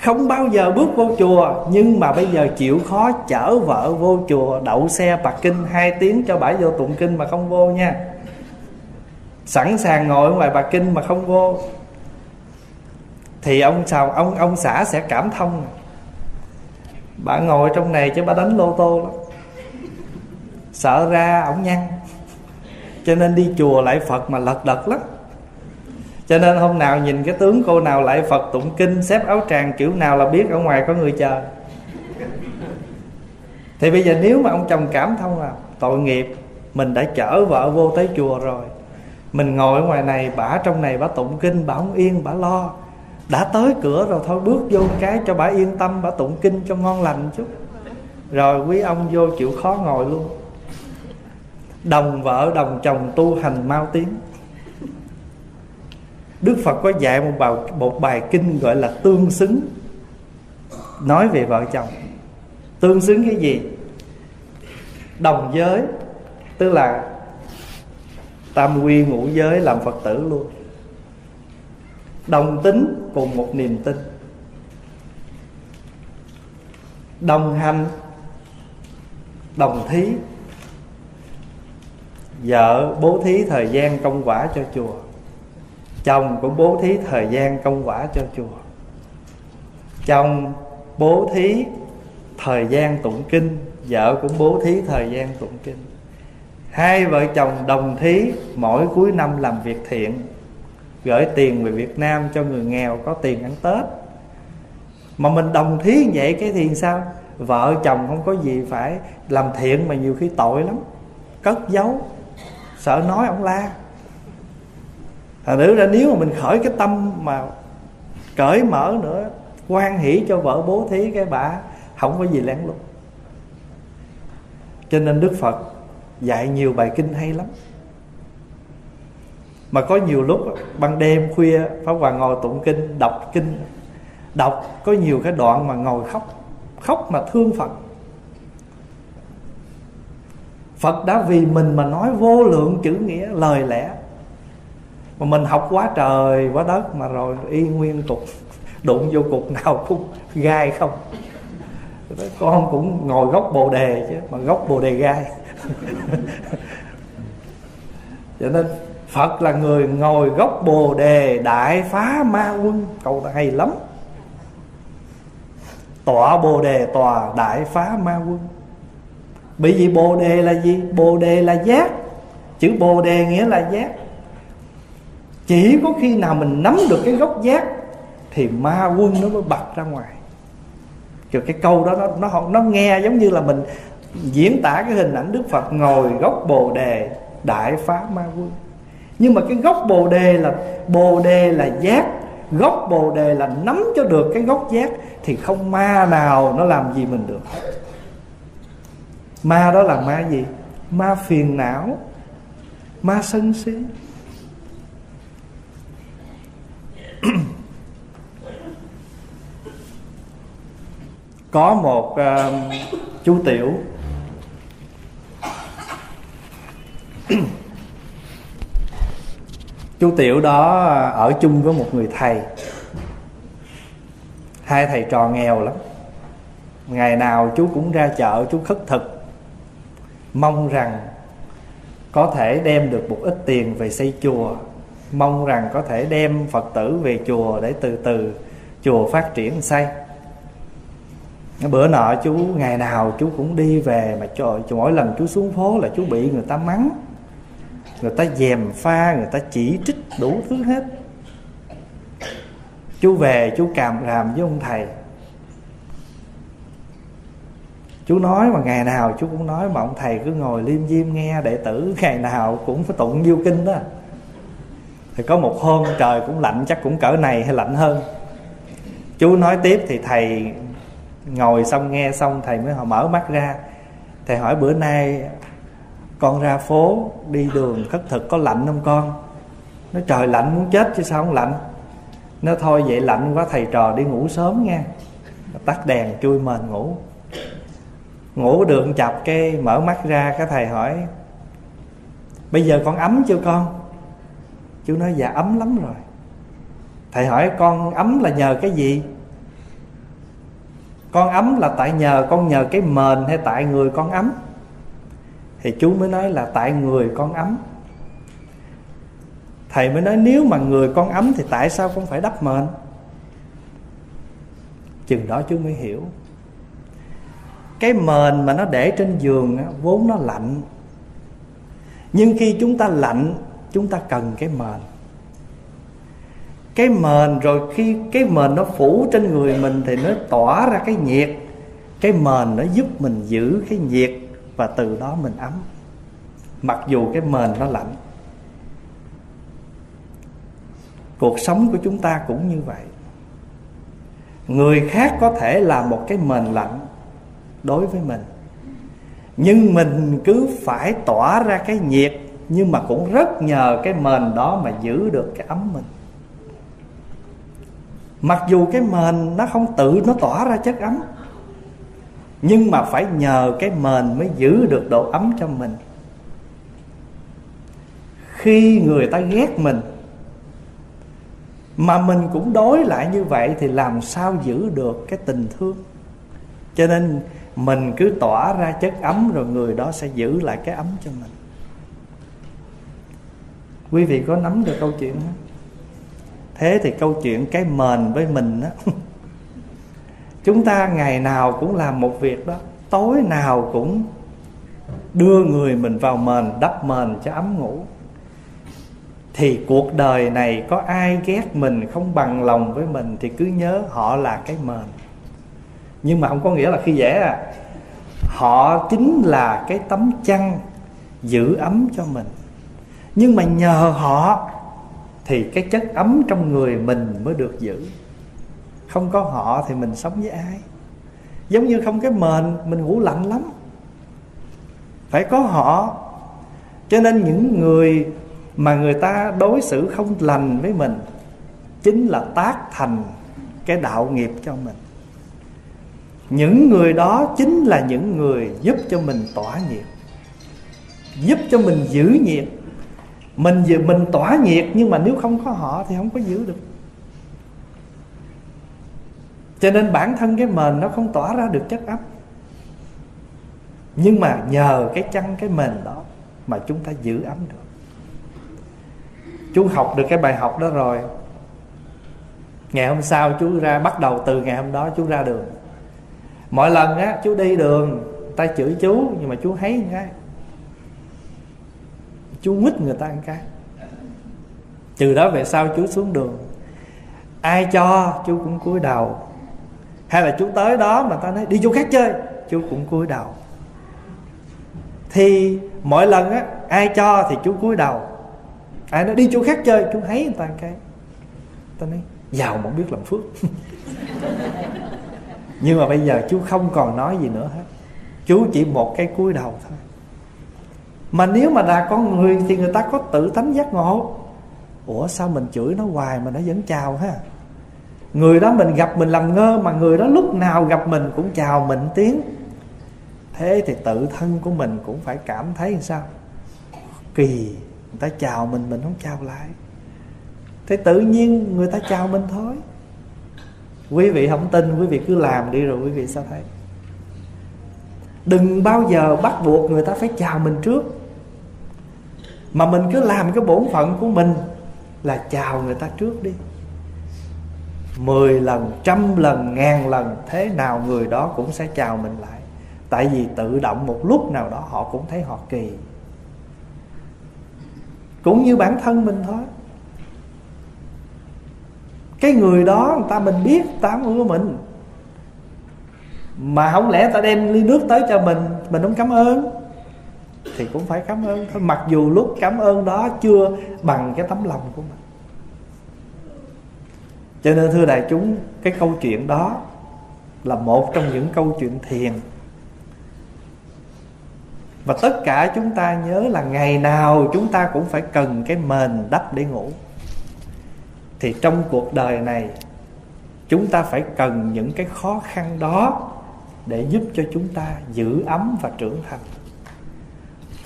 không bao giờ bước vô chùa, nhưng mà bây giờ chịu khó chở vợ vô chùa, đậu xe bạc kinh, hai tiếng cho bả vô tụng kinh mà không vô nha. Sẵn sàng ngồi ngoài bạc kinh mà không vô. Thì ông sao? Ông ông xã sẽ cảm thông bà ngồi trong này chứ bà đánh lô tô lắm. Sợ ra ổng nhăn. Cho nên đi chùa lại phật mà lật đật lắm. Cho nên hôm nào nhìn cái tướng cô nào lại phật tụng kinh, xếp áo tràng kiểu nào là biết ở ngoài có người chờ. Thì bây giờ nếu mà ông chồng cảm thông là tội nghiệp, mình đã chở vợ vô tới chùa rồi. Mình ngồi ở ngoài này, bả trong này bả tụng kinh, bả không yên, bả lo đã tới cửa rồi thôi bước vô cái cho bà yên tâm bà tụng kinh cho ngon lành chút. Rồi quý ông vô chịu khó ngồi luôn. Đồng vợ đồng chồng tu hành mau tiếng Đức Phật có dạy một bài, một bài kinh gọi là tương xứng. Nói về vợ chồng. Tương xứng cái gì? Đồng giới Tức là Tam quy ngũ giới làm Phật tử luôn. Đồng tính cùng một niềm tin. Đồng hành, Đồng thí. Vợ bố thí thời gian công quả cho chùa. Chồng cũng bố thí thời gian công quả cho chùa. Chồng bố thí thời gian tụng kinh, vợ cũng bố thí thời gian tụng kinh. Hai vợ chồng đồng thí mỗi cuối năm làm việc thiện gửi tiền về Việt Nam cho người nghèo có tiền ăn Tết. Mà mình đồng thí vậy cái thì sao? Vợ chồng không có gì phải làm thiện mà nhiều khi tội lắm. Cất giấu. Sợ nói ông la. Thành thử ra nếu mà mình khởi cái tâm mà cởi mở nữa, quan hỷ cho vợ bố thí cái bà, không có gì lén lút. Cho nên đức phật dạy nhiều bài kinh hay lắm mà có nhiều lúc ban đêm, khuya, pháp hòa ngồi tụng kinh, đọc kinh. Đọc, có nhiều cái đoạn mà ngồi khóc khóc mà thương phật. Phật đã vì mình mà nói vô lượng chữ nghĩa, lời lẽ. Mà mình học quá trời, quá đất mà rồi y nguyên cục đụng vô cục nào cũng gai không. Con cũng ngồi gốc bồ đề chứ, mà gốc bồ đề gai. Cho nên phật là người ngồi gốc bồ đề đại phá ma quân. Câu đó hay lắm. Tọa bồ đề, tòa đại phá ma quân. Bởi vì bồ đề là gì? Bồ đề là giác. Chữ bồ đề nghĩa là giác. Chỉ có khi nào mình nắm được cái gốc giác, thì ma quân nó mới bật ra ngoài. Kiểu cái câu đó, nó nó nó nghe giống như là mình diễn tả cái hình ảnh đức phật ngồi gốc bồ đề đại phá ma quân nhưng mà cái gốc bồ đề là bồ đề là giác. Gốc bồ đề là nắm cho được cái gốc giác thì không ma nào nó làm gì mình được. Ma đó là ma gì? Ma phiền não ma sân si. Có một uh, chú tiểu. chú tiểu đó à, ở chung với một người thầy. Hai thầy trò nghèo lắm. Ngày nào chú cũng ra chợ, chú khất thực. Mong rằng có thể đem được một ít tiền về xây chùa. Mong rằng có thể đem phật tử về chùa để từ từ chùa phát triển xây. Bữa nọ chú, ngày nào chú cũng đi về mà trời mỗi lần chú xuống phố là chú bị người ta mắng người ta dèm pha, người ta chỉ trích đủ thứ hết. Chú về, chú càm ràm với ông thầy. Chú nói mà ngày nào chú cũng nói mà ông thầy cứ ngồi liêm diêm nghe, đệ tử ngày nào cũng phải tụng diêu kinh đó. Thì có một hôm trời cũng lạnh, chắc cũng cỡ này hay lạnh hơn. Chú nói tiếp thì thầy ngồi xong nghe xong, thầy mới họ mở mắt ra. Thầy hỏi bữa nay con ra phố, đi đường khất thực, có lạnh không con? Nó trời, lạnh muốn chết chứ sao không lạnh? Nó, thôi, vậy lạnh quá, thầy trò đi ngủ sớm nha. Tắt đèn, chui mền ngủ. Ngủ đường chập cái mở mắt ra, cái thầy hỏi, bây giờ con ấm chưa con? Chú nói dạ ấm lắm rồi. Thầy hỏi, con ấm là nhờ cái gì? Con ấm là tại nhờ, con nhờ cái mền hay tại người con ấm? Thì chú mới nói là tại người con ấm. Thầy mới nói nếu mà người con ấm thì tại sao con phải đắp mền? Chừng đó chú mới hiểu. Cái mền mà nó để trên giường vốn nó lạnh. Nhưng khi chúng ta lạnh, chúng ta cần cái mền. Cái mền rồi khi cái mền nó phủ trên người mình thì nó tỏa ra cái nhiệt. Cái mền nó giúp mình giữ cái nhiệt và từ đó mình ấm. Mặc dù cái mền nó lạnh, cuộc sống của chúng ta cũng như vậy. Người khác có thể là một cái mền lạnh đối với mình, nhưng mình cứ phải tỏa ra cái nhiệt, nhưng mà cũng rất nhờ cái mền đó mà giữ được cái ấm mình. Mặc dù cái mền nó không tự, nó tỏa ra chất ấm nhưng mà phải nhờ cái mền mới giữ được độ ấm cho mình. Khi người ta ghét mình, mà mình cũng đối lại như vậy thì làm sao giữ được cái tình thương? Cho nên mình cứ tỏa ra chất ấm rồi người đó sẽ giữ lại cái ấm cho mình. Quý vị có nắm được câu chuyện không? Thế thì câu chuyện cái mền với mình đó chúng ta ngày nào cũng làm một việc đó. Tối nào cũng đưa người mình vào mền, đắp mền cho ấm ngủ. Thì cuộc đời này có ai ghét mình không bằng lòng với mình thì cứ nhớ họ là cái mền. Nhưng mà không có nghĩa là khi dễ à. Họ chính là cái tấm chăn giữ ấm cho mình. Nhưng mà nhờ họ thì cái chất ấm trong người mình mới được giữ không có họ thì mình sống với ai? Giống như không cái mền, mình ngủ lạnh lắm. Phải có họ. Cho nên những người mà người ta đối xử không lành với mình chính là tác thành cái đạo nghiệp cho mình. Những người đó chính là những người giúp cho mình tỏa nhiệt, giúp cho mình giữ nhiệt. Mình mình tỏa nhiệt nhưng mà nếu không có họ thì không có giữ được cho nên bản thân cái mền nó không tỏa ra được chất ấm. Nhưng mà nhờ cái chăn, cái mền đó mà chúng ta giữ ấm được. Chú học được cái bài học đó rồi. Ngày hôm sau chú ra, bắt đầu từ ngày hôm đó chú ra đường. Mọi lần á, chú đi đường, ta chửi chú, nhưng mà chú thấy cái chú quýt người ta ăn cái. Từ đó về sau chú xuống đường. Ai cho, chú cũng cúi đầu hay là chú tới đó mà ta nói, đi chỗ khác chơi. Chú cũng cúi đầu. Thì mỗi lần á, ai cho thì chú cúi đầu. Ai nói, đi chỗ khác chơi. Chú thấy người ta cái. Ta nói giàu mà không biết làm phước. Nhưng mà bây giờ chú không còn nói gì nữa hết. Chú chỉ một cái cúi đầu thôi. Mà nếu mà là con người thì người ta có tự tánh giác ngộ. Ủa, sao mình chửi nó hoài mà nó vẫn chào ha? Người đó mình gặp mình làm ngơ, mà người đó lúc nào gặp mình cũng chào mình tiếng. Thế thì tự thân của mình cũng phải cảm thấy làm sao? Kỳ, người ta chào mình mình không chào lại. Thế tự nhiên người ta chào mình thôi. Quý vị không tin, quý vị cứ làm đi rồi quý vị sao thấy? Đừng bao giờ bắt buộc người ta phải chào mình trước. Mà mình cứ làm cái bổn phận của mình là chào người ta trước đi mười lần, trăm lần, ngàn lần, thế nào người đó cũng sẽ chào mình lại. Tại vì tự động một lúc nào đó họ cũng thấy họ kỳ. Cũng như bản thân mình thôi. Cái người đó, người ta mình biết tám ưa mình. Mà không lẽ ta đem ly nước tới cho mình mình không cảm ơn? Thì cũng phải cảm ơn thôi. Mặc dù lúc cảm ơn đó chưa bằng cái tấm lòng của mình cho nên thưa đại chúng, cái câu chuyện đó là một trong những câu chuyện thiền. Và tất cả chúng ta nhớ là ngày nào chúng ta cũng phải cần cái mền đắp để ngủ. Thì trong cuộc đời này, chúng ta phải cần những cái khó khăn đó để giúp cho chúng ta giữ ấm và trưởng thành.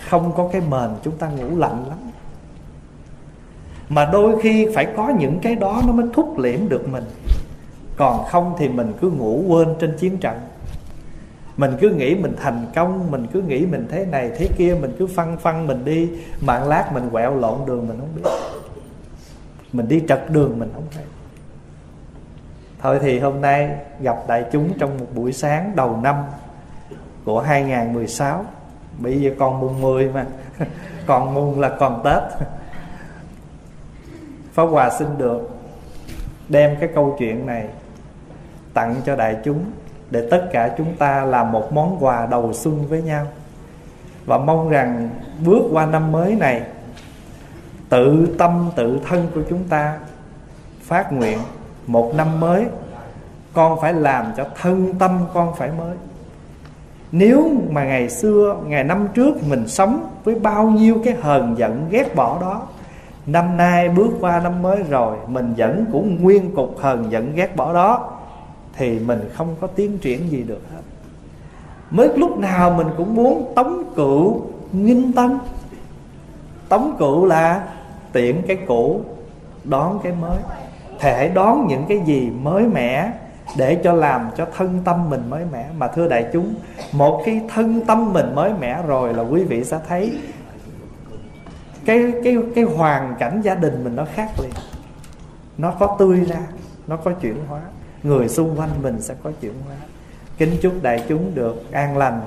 Không có cái mền chúng ta ngủ lạnh lắm mà đôi khi phải có những cái đó nó mới thúc liễm được mình. Còn không thì mình cứ ngủ quên trên chiến trận. Mình cứ nghĩ mình thành công, mình cứ nghĩ mình thế này thế kia, mình cứ phăng phăng mình đi, mạng lát mình quẹo lộn đường mình không biết. Mình đi trật đường mình không thấy. Thôi thì hôm nay gặp đại chúng trong một buổi sáng đầu năm của 2016 bây giờ còn mùng 10 mà. Còn mùng là còn Tết. Pháp Hòa xin được đem cái câu chuyện này tặng cho đại chúng để tất cả chúng ta làm một món quà đầu xuân với nhau. Và mong rằng bước qua năm mới này, tự tâm tự thân của chúng ta phát nguyện một năm mới, con phải làm cho thân tâm con phải mới. Nếu mà ngày xưa, ngày năm trước mình sống với bao nhiêu cái hờn giận ghét bỏ đó năm nay bước qua năm mới rồi, mình vẫn cũng nguyên cục hờn vẫn ghét bỏ đó, thì mình không có tiến triển gì được hết. Mới lúc nào mình cũng muốn tống cựu nghinh tân tống cựu là tiện cái cũ, đón cái mới. Thể đón những cái gì mới mẻ để cho làm cho thân tâm mình mới mẻ. Mà thưa đại chúng, một cái thân tâm mình mới mẻ rồi là quý vị sẽ thấy cái cái cái hoàn cảnh gia đình mình nó khác liền. Nó có tươi ra nó có chuyển hóa. Người xung quanh mình sẽ có chuyển hóa. Kính chúc đại chúng được an lành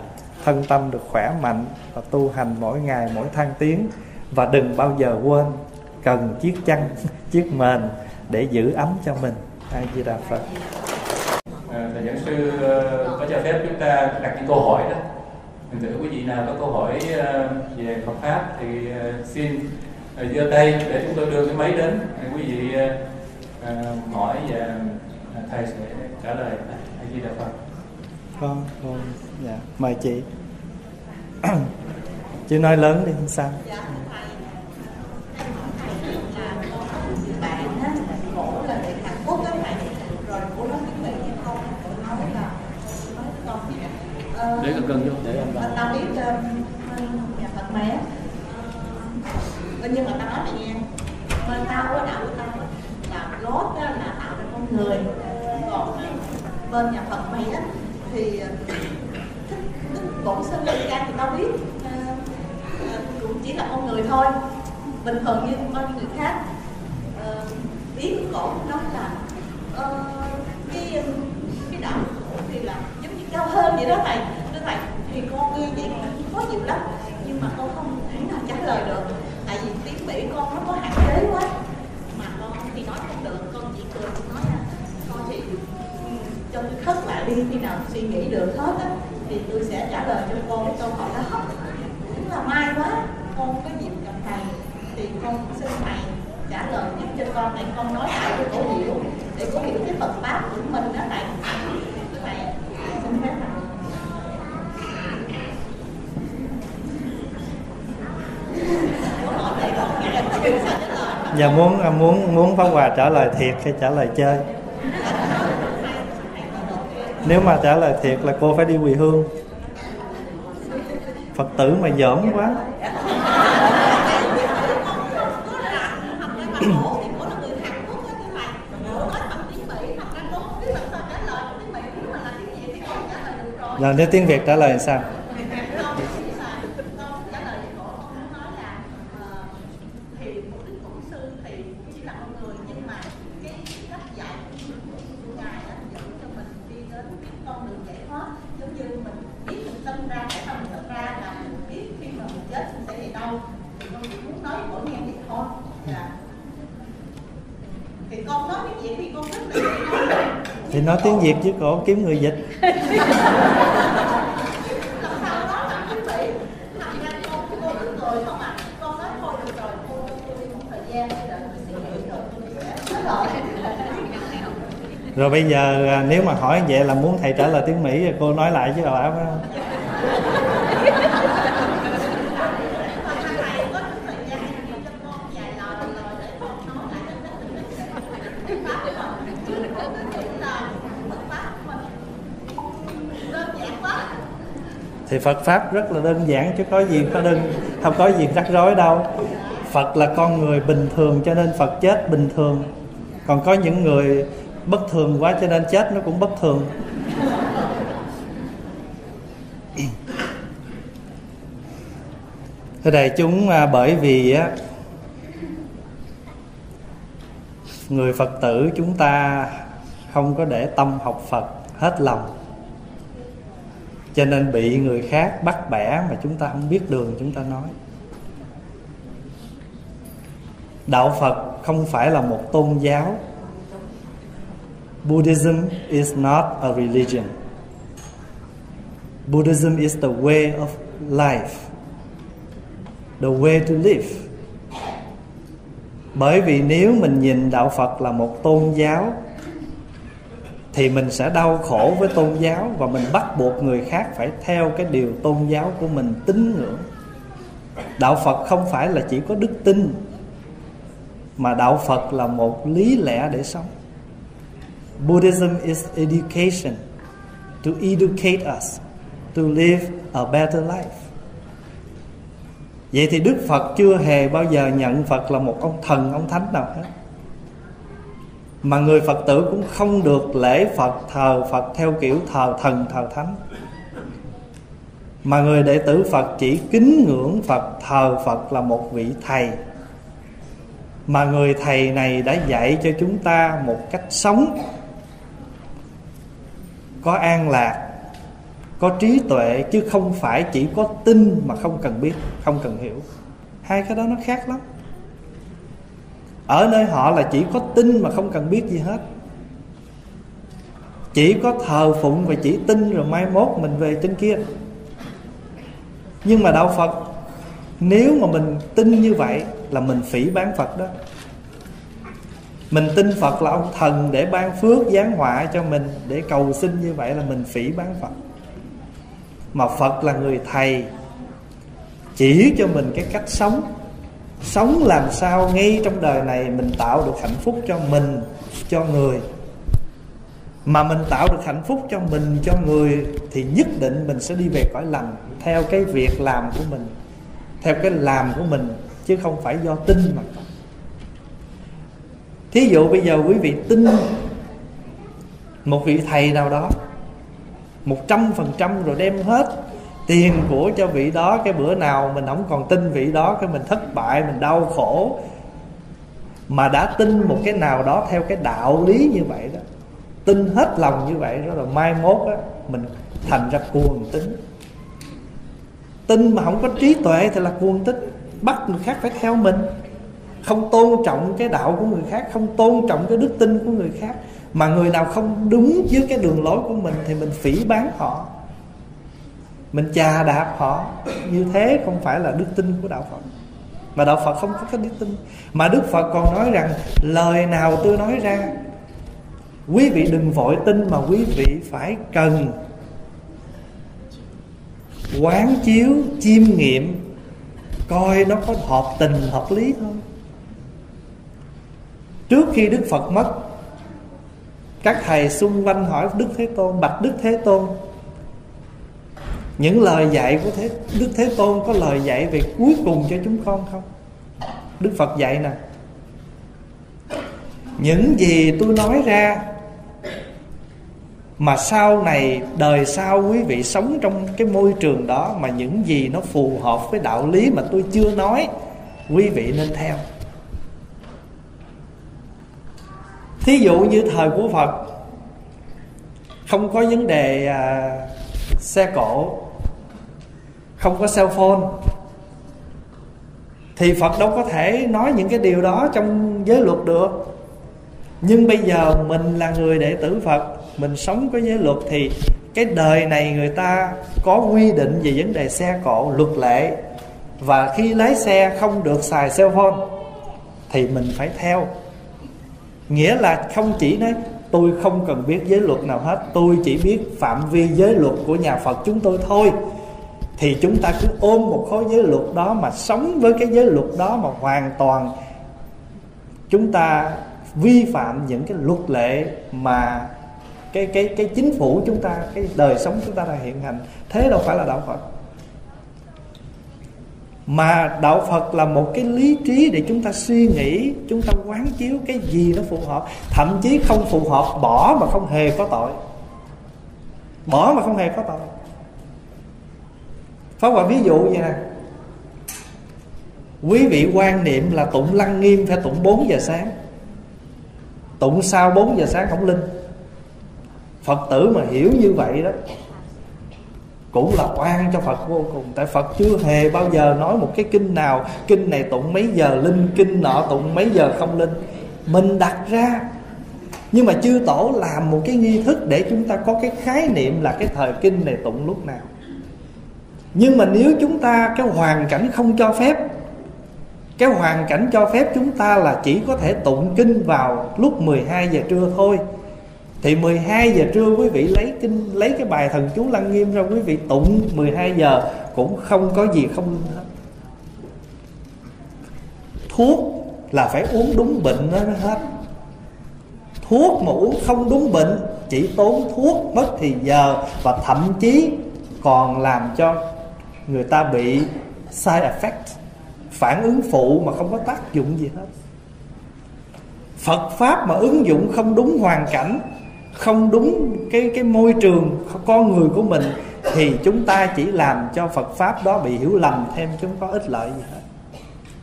thân tâm được khỏe mạnh và tu hành mỗi ngày mỗi thăng tiến. Và đừng bao giờ quên cần chiếc chăn chiếc mền để giữ ấm cho mình. A di đà phật. À, thầy giảng sư ờ, có cho phép chúng ta đặt những câu hỏi đó. Nếu quý vị nào có câu hỏi ờ, về Phật Pháp thì ờ, xin ờ, giơ tay để chúng tôi đưa cái máy đến. Quý vị hỏi và Thầy sẽ trả lời. Thầy Di Đà Phật. Con, vâng. dạ. Mời chị. chị nói lớn đi, không sao. Để gần gần vô biết ờ, nhà Phật mẹ Ờ, nhưng mà tao nói này nha bên tao ở đạo của tao là lót á, là tạo ra con người. Còn ờ, bên nhà Phật mày á thì ờ, thích thích bổn sinh lên ra thì tao biết. Ờ, cũng chỉ là con người thôi. Bình thường như bao người khác Ờ, cổ nó là cái cái đạo cổ thì là giống như cao hơn vậy đó thầy. Thầy thì con nghe vậy cũng khó chịu lắm. Nhưng mà con không thể nào trả lời được. Tại vì tiếng mỹ con nó có hạn chế quá. Mà con thì nói không được. Con chỉ cười con nói là con thì ừ, cho tôi khất lại đi. Khi nào suy nghĩ được hết á, thì tôi sẽ trả lời cho con câu hỏi đó cũng là may quá. Con có dịp gặp thầy thì con xin thầy trả lời giúp cho con để con nói lại cho cổ hiểu. Để cổ hiểu cái Phật pháp của mình đó thầy thầy xin phép. Và muốn à, muốn muốn Pháp Hòa trả lời thiệt hay trả lời chơi? Nếu mà trả lời thiệt là cô phải đi quỳ hương. Phật tử mà dởm quá. là nếu tiếng Việt trả lời sao? giống như mình biết mình tâm ra tại sao mình tâm ra là mình biết khi mà mình chết mình sẽ đi đâu thì con chỉ muốn nói mỗi nghe vậy thôi dạ thì con nói cái gì thì con rất là dễ nói Thì nói tiếng Việt chứ cổ kiếm người dịch. làm sao đó là quý vị thành ra con cô cứ cười không à con nói thôi được rồi cô cho tôi đi một thời gian để đợi tôi suy việc chứ còn kiếm người dịch Rồi bây giờ à, nếu mà hỏi vậy là muốn thầy trả lời tiếng Mỹ thì cô nói lại chứ bà phải không? Mà thầy có chút thời gian cho con vài lời lời để con nói lại cho nó được cái pháp của mình chứ con cứ nghĩ là Phật pháp của mình đơn giản quá Thì Phật Pháp rất là đơn giản, chứ có gì có đơn, không có gì rắc rối đâu. Phật là con người bình thường cho nên Phật chết bình thường. Còn có những người bất thường quá cho nên chết nó cũng bất thường. Thưa đại chúng à, bởi vì á, người Phật tử chúng ta không có để tâm học Phật hết lòng cho nên bị người khác bắt bẻ mà chúng ta không biết đường, chúng ta nói. Đạo phật không phải là một tôn giáo. Buddhism is not a religion. Buddhism is the way of life. The way to live. Bởi vì nếu mình nhìn đạo phật là một tôn giáo thì mình sẽ đau khổ với tôn giáo và mình bắt buộc người khác phải theo cái điều tôn giáo của mình tín ngưỡng. Đạo phật không phải là chỉ có đức tin, mà đạo phật là một lý lẽ để sống. Buddhism is education to educate us to live a better life. Vậy thì đức phật chưa hề bao giờ nhận phật là một ông thần, ông thánh nào hết mà người phật tử cũng không được lễ phật thờ phật theo kiểu thờ thần, thờ thánh. Mà người đệ tử phật chỉ kính ngưỡng phật thờ phật là một vị thầy. Mà người thầy này đã dạy cho chúng ta một cách sống, có an lạc, có trí tuệ, chứ không phải chỉ có tin mà không cần biết, không cần hiểu. Hai cái đó nó khác lắm ở nơi họ là chỉ có tin mà không cần biết gì hết. Chỉ có thờ phụng và chỉ tin rồi mai mốt mình về trên kia. Nhưng mà đạo phật, nếu mà mình tin như vậy là mình phỉ bán phật đó. Mình tin phật là ông thần để ban phước, giáng họa cho mình để cầu xin như vậy là mình phỉ bán phật. Mà phật là người thầy, chỉ cho mình cái cách sống sống làm sao ngay trong đời này mình tạo được hạnh phúc cho mình, cho người. Mà mình tạo được hạnh phúc cho mình, cho người thì nhất định mình sẽ đi về cõi lành theo cái việc làm của mình, theo cái làm của mình, chứ không phải do tin mà thí dụ bây giờ quý vị tin một vị thầy nào đó, một trăm phần trăm rồi đem hết tiền của cho vị đó, cái bữa nào mình không còn tin vị đó, cái mình thất bại, mình đau khổ. Mà đã tin một cái nào đó theo cái đạo lý như vậy đó, tin hết lòng như vậy đó, rồi mai mốt á, mình thành ra cuồng tính tin mà không có trí tuệ thì là cuồng tính bắt người khác phải theo mình. Không tôn trọng cái đạo của người khác, không tôn trọng cái đức tin của người khác. Mà người nào không đúng với cái đường lối của mình thì mình phỉ bán họ mình chà đạp họ. Như thế không phải là đức tin của đạo phật. Mà đạo phật không có cái đức tin. Mà đức phật còn nói rằng, lời nào tôi nói ra, quý vị đừng vội tin mà quý vị phải cần. Quán chiếu, chiêm nghiệm, coi nó có hợp tình, hợp lý không? Trước khi đức phật mất, các thầy xung quanh hỏi đức thế tôn, bạch đức thế tôn những lời dạy của thế đức thế tôn có lời dạy về cuối cùng cho chúng con không? Đức phật dạy nè. Những gì tôi nói ra mà sau này đời sau quý vị sống trong cái môi trường đó mà những gì nó phù hợp với đạo lý mà tôi chưa nói quý vị nên theo. Thí dụ như thời của phật không có vấn đề à, xe cổ không có cell phone. Thì phật đâu có thể nói những cái điều đó trong giới luật được. Nhưng bây giờ mình là người đệ tử phật, mình sống có giới luật thì cái đời này người ta có quy định về vấn đề xe cộ, luật lệ. Và khi lái xe không được xài cell phone thì mình phải theo. Nghĩa là không chỉ nói, tôi không cần biết giới luật nào hết, tôi chỉ biết phạm vi giới luật của nhà phật chúng tôi thôi thì chúng ta cứ ôm một khối giới luật đó mà sống với cái giới luật đó mà hoàn toàn chúng ta vi phạm những cái luật lệ mà cái cái cái chính phủ chúng ta, cái đời sống chúng ta đang hiện hành. Thế đâu phải là đạo phật. Mà đạo phật là một cái lý trí để chúng ta suy nghĩ, chúng ta quán chiếu cái gì nó phù hợp. Thậm chí không phù hợp, bỏ mà không hề có tội. Bỏ mà không hề có tội. Pháp Hòa ví dụ vậy nè. Quý vị quan niệm là tụng lăng nghiêm phải tụng 4 giờ sáng. Tụng sau 4 giờ sáng không linh. Phật tử mà hiểu như vậy đó, cũng là oan cho Phật vô cùng. Tại Phật chưa hề bao giờ nói một cái kinh nào, Kinh này tụng mấy giờ linh, Kinh nọ tụng mấy giờ không linh. Mình đặt ra, Nhưng mà chư tổ làm một cái nghi thức Để chúng ta có cái khái niệm là Cái thời kinh này tụng lúc nào. Nhưng mà nếu chúng ta, Cái hoàn cảnh không cho phép, Cái hoàn cảnh cho phép chúng ta là Chỉ có thể tụng kinh vào lúc 12 giờ trưa thôi. Thì 12 giờ trưa quý vị lấy kinh, lấy cái bài thần chú lăng nghiêm ra quý vị tụng 12 giờ cũng không có gì không hết. Thuốc là phải uống đúng bệnh nó hết. Thuốc mà uống không đúng bệnh, chỉ tốn thuốc mất thì giờ và thậm chí còn làm cho người ta bị side effect, phản ứng phụ mà không có tác dụng gì hết. Phật pháp mà ứng dụng không đúng hoàn cảnh, không đúng cái cái môi trường, con người của mình, thì chúng ta chỉ làm cho Phật pháp đó bị hiểu lầm thêm chúng có ích lợi gì hết.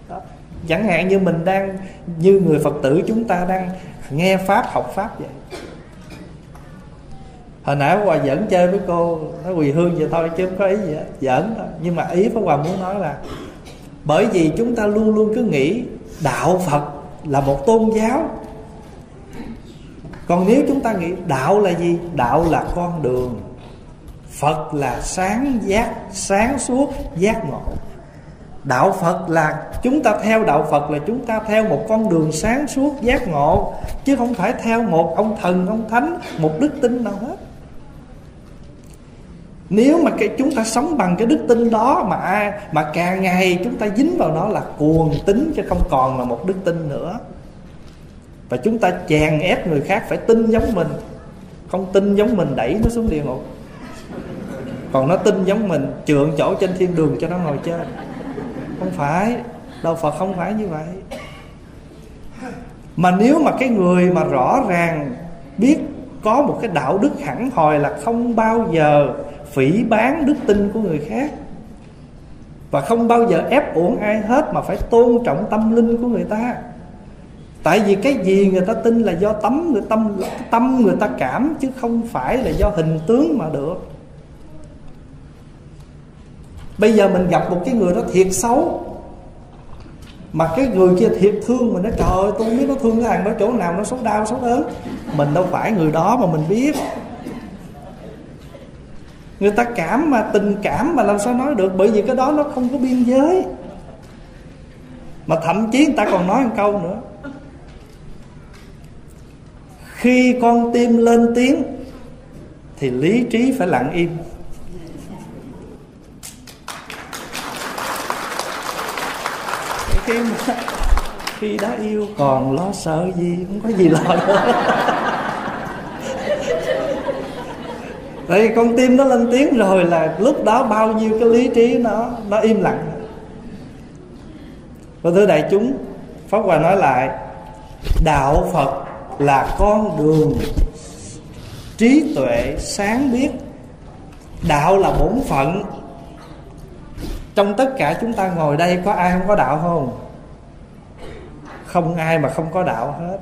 Đó. chẳng hạn như mình đang, như người Phật tử chúng ta đang nghe pháp, học pháp vậy hồi nãy Hòa dẫn chơi với cô, nói quỳ hương vậy thôi chứ không có ý gì hết. Giỡn thôi. Nhưng mà ý Pháp Hòa muốn nói là, bởi vì chúng ta luôn luôn cứ nghĩ đạo Phật là một tôn giáo. Còn nếu chúng ta nghĩ đạo là gì? Đạo là con đường. Phật là sáng giác, sáng suốt, giác ngộ. Đạo phật là, chúng ta theo đạo phật là chúng ta theo một con đường sáng suốt, giác ngộ. Chứ không phải theo một ông thần, ông thánh, một đức tin nào hết nếu mà cái chúng ta sống bằng cái đức tin đó mà ai, mà càng ngày chúng ta dính vào nó là cuồng tính chứ không còn là một đức tin nữa. Và chúng ta chèn ép người khác phải tin giống mình. Không tin giống mình đẩy nó xuống địa ngục. Còn nó tin giống mình, trượng chỗ trên thiên đường cho nó ngồi trên. Không phải, đâu phật không phải như vậy. Mà nếu mà cái người mà rõ ràng biết có một cái đạo đức hẳn hòi là không bao giờ phỉ bán đức tin của người khác. Và không bao giờ ép uổng ai hết mà phải tôn trọng tâm linh của người ta. Tại vì cái gì người ta tin là do tấm người tâm tâm người ta cảm, chứ không phải là do hình tướng mà được. Bây giờ mình gặp một cái người đó thiệt xấu. Mà cái người kia thiệt thương mình nói, trời ơi, tôi không biết nó thương cái thằng đó chỗ nào, nó xấu đau, xấu đớn. Mình đâu phải người đó mà mình biết người ta cảm mà, tình cảm mà làm sao nói được? Bởi vì cái đó nó không có biên giới. Mà thậm chí người ta còn nói một câu nữa. Khi con tim lên tiếng, thì lý trí phải lặng im. Khi mà khi đã yêu còn lo sợ gì? Không có gì lo nữa Tại con tim nó lên tiếng rồi là lúc đó bao nhiêu cái lý trí nó nó im lặng. Và thưa đại chúng, Pháp Hòa nói lại, Đạo Phật là con đường trí tuệ sáng biết. Đạo là bổn phận. Trong tất cả chúng ta ngồi đây có ai không có đạo không? Không ai mà không có đạo hết.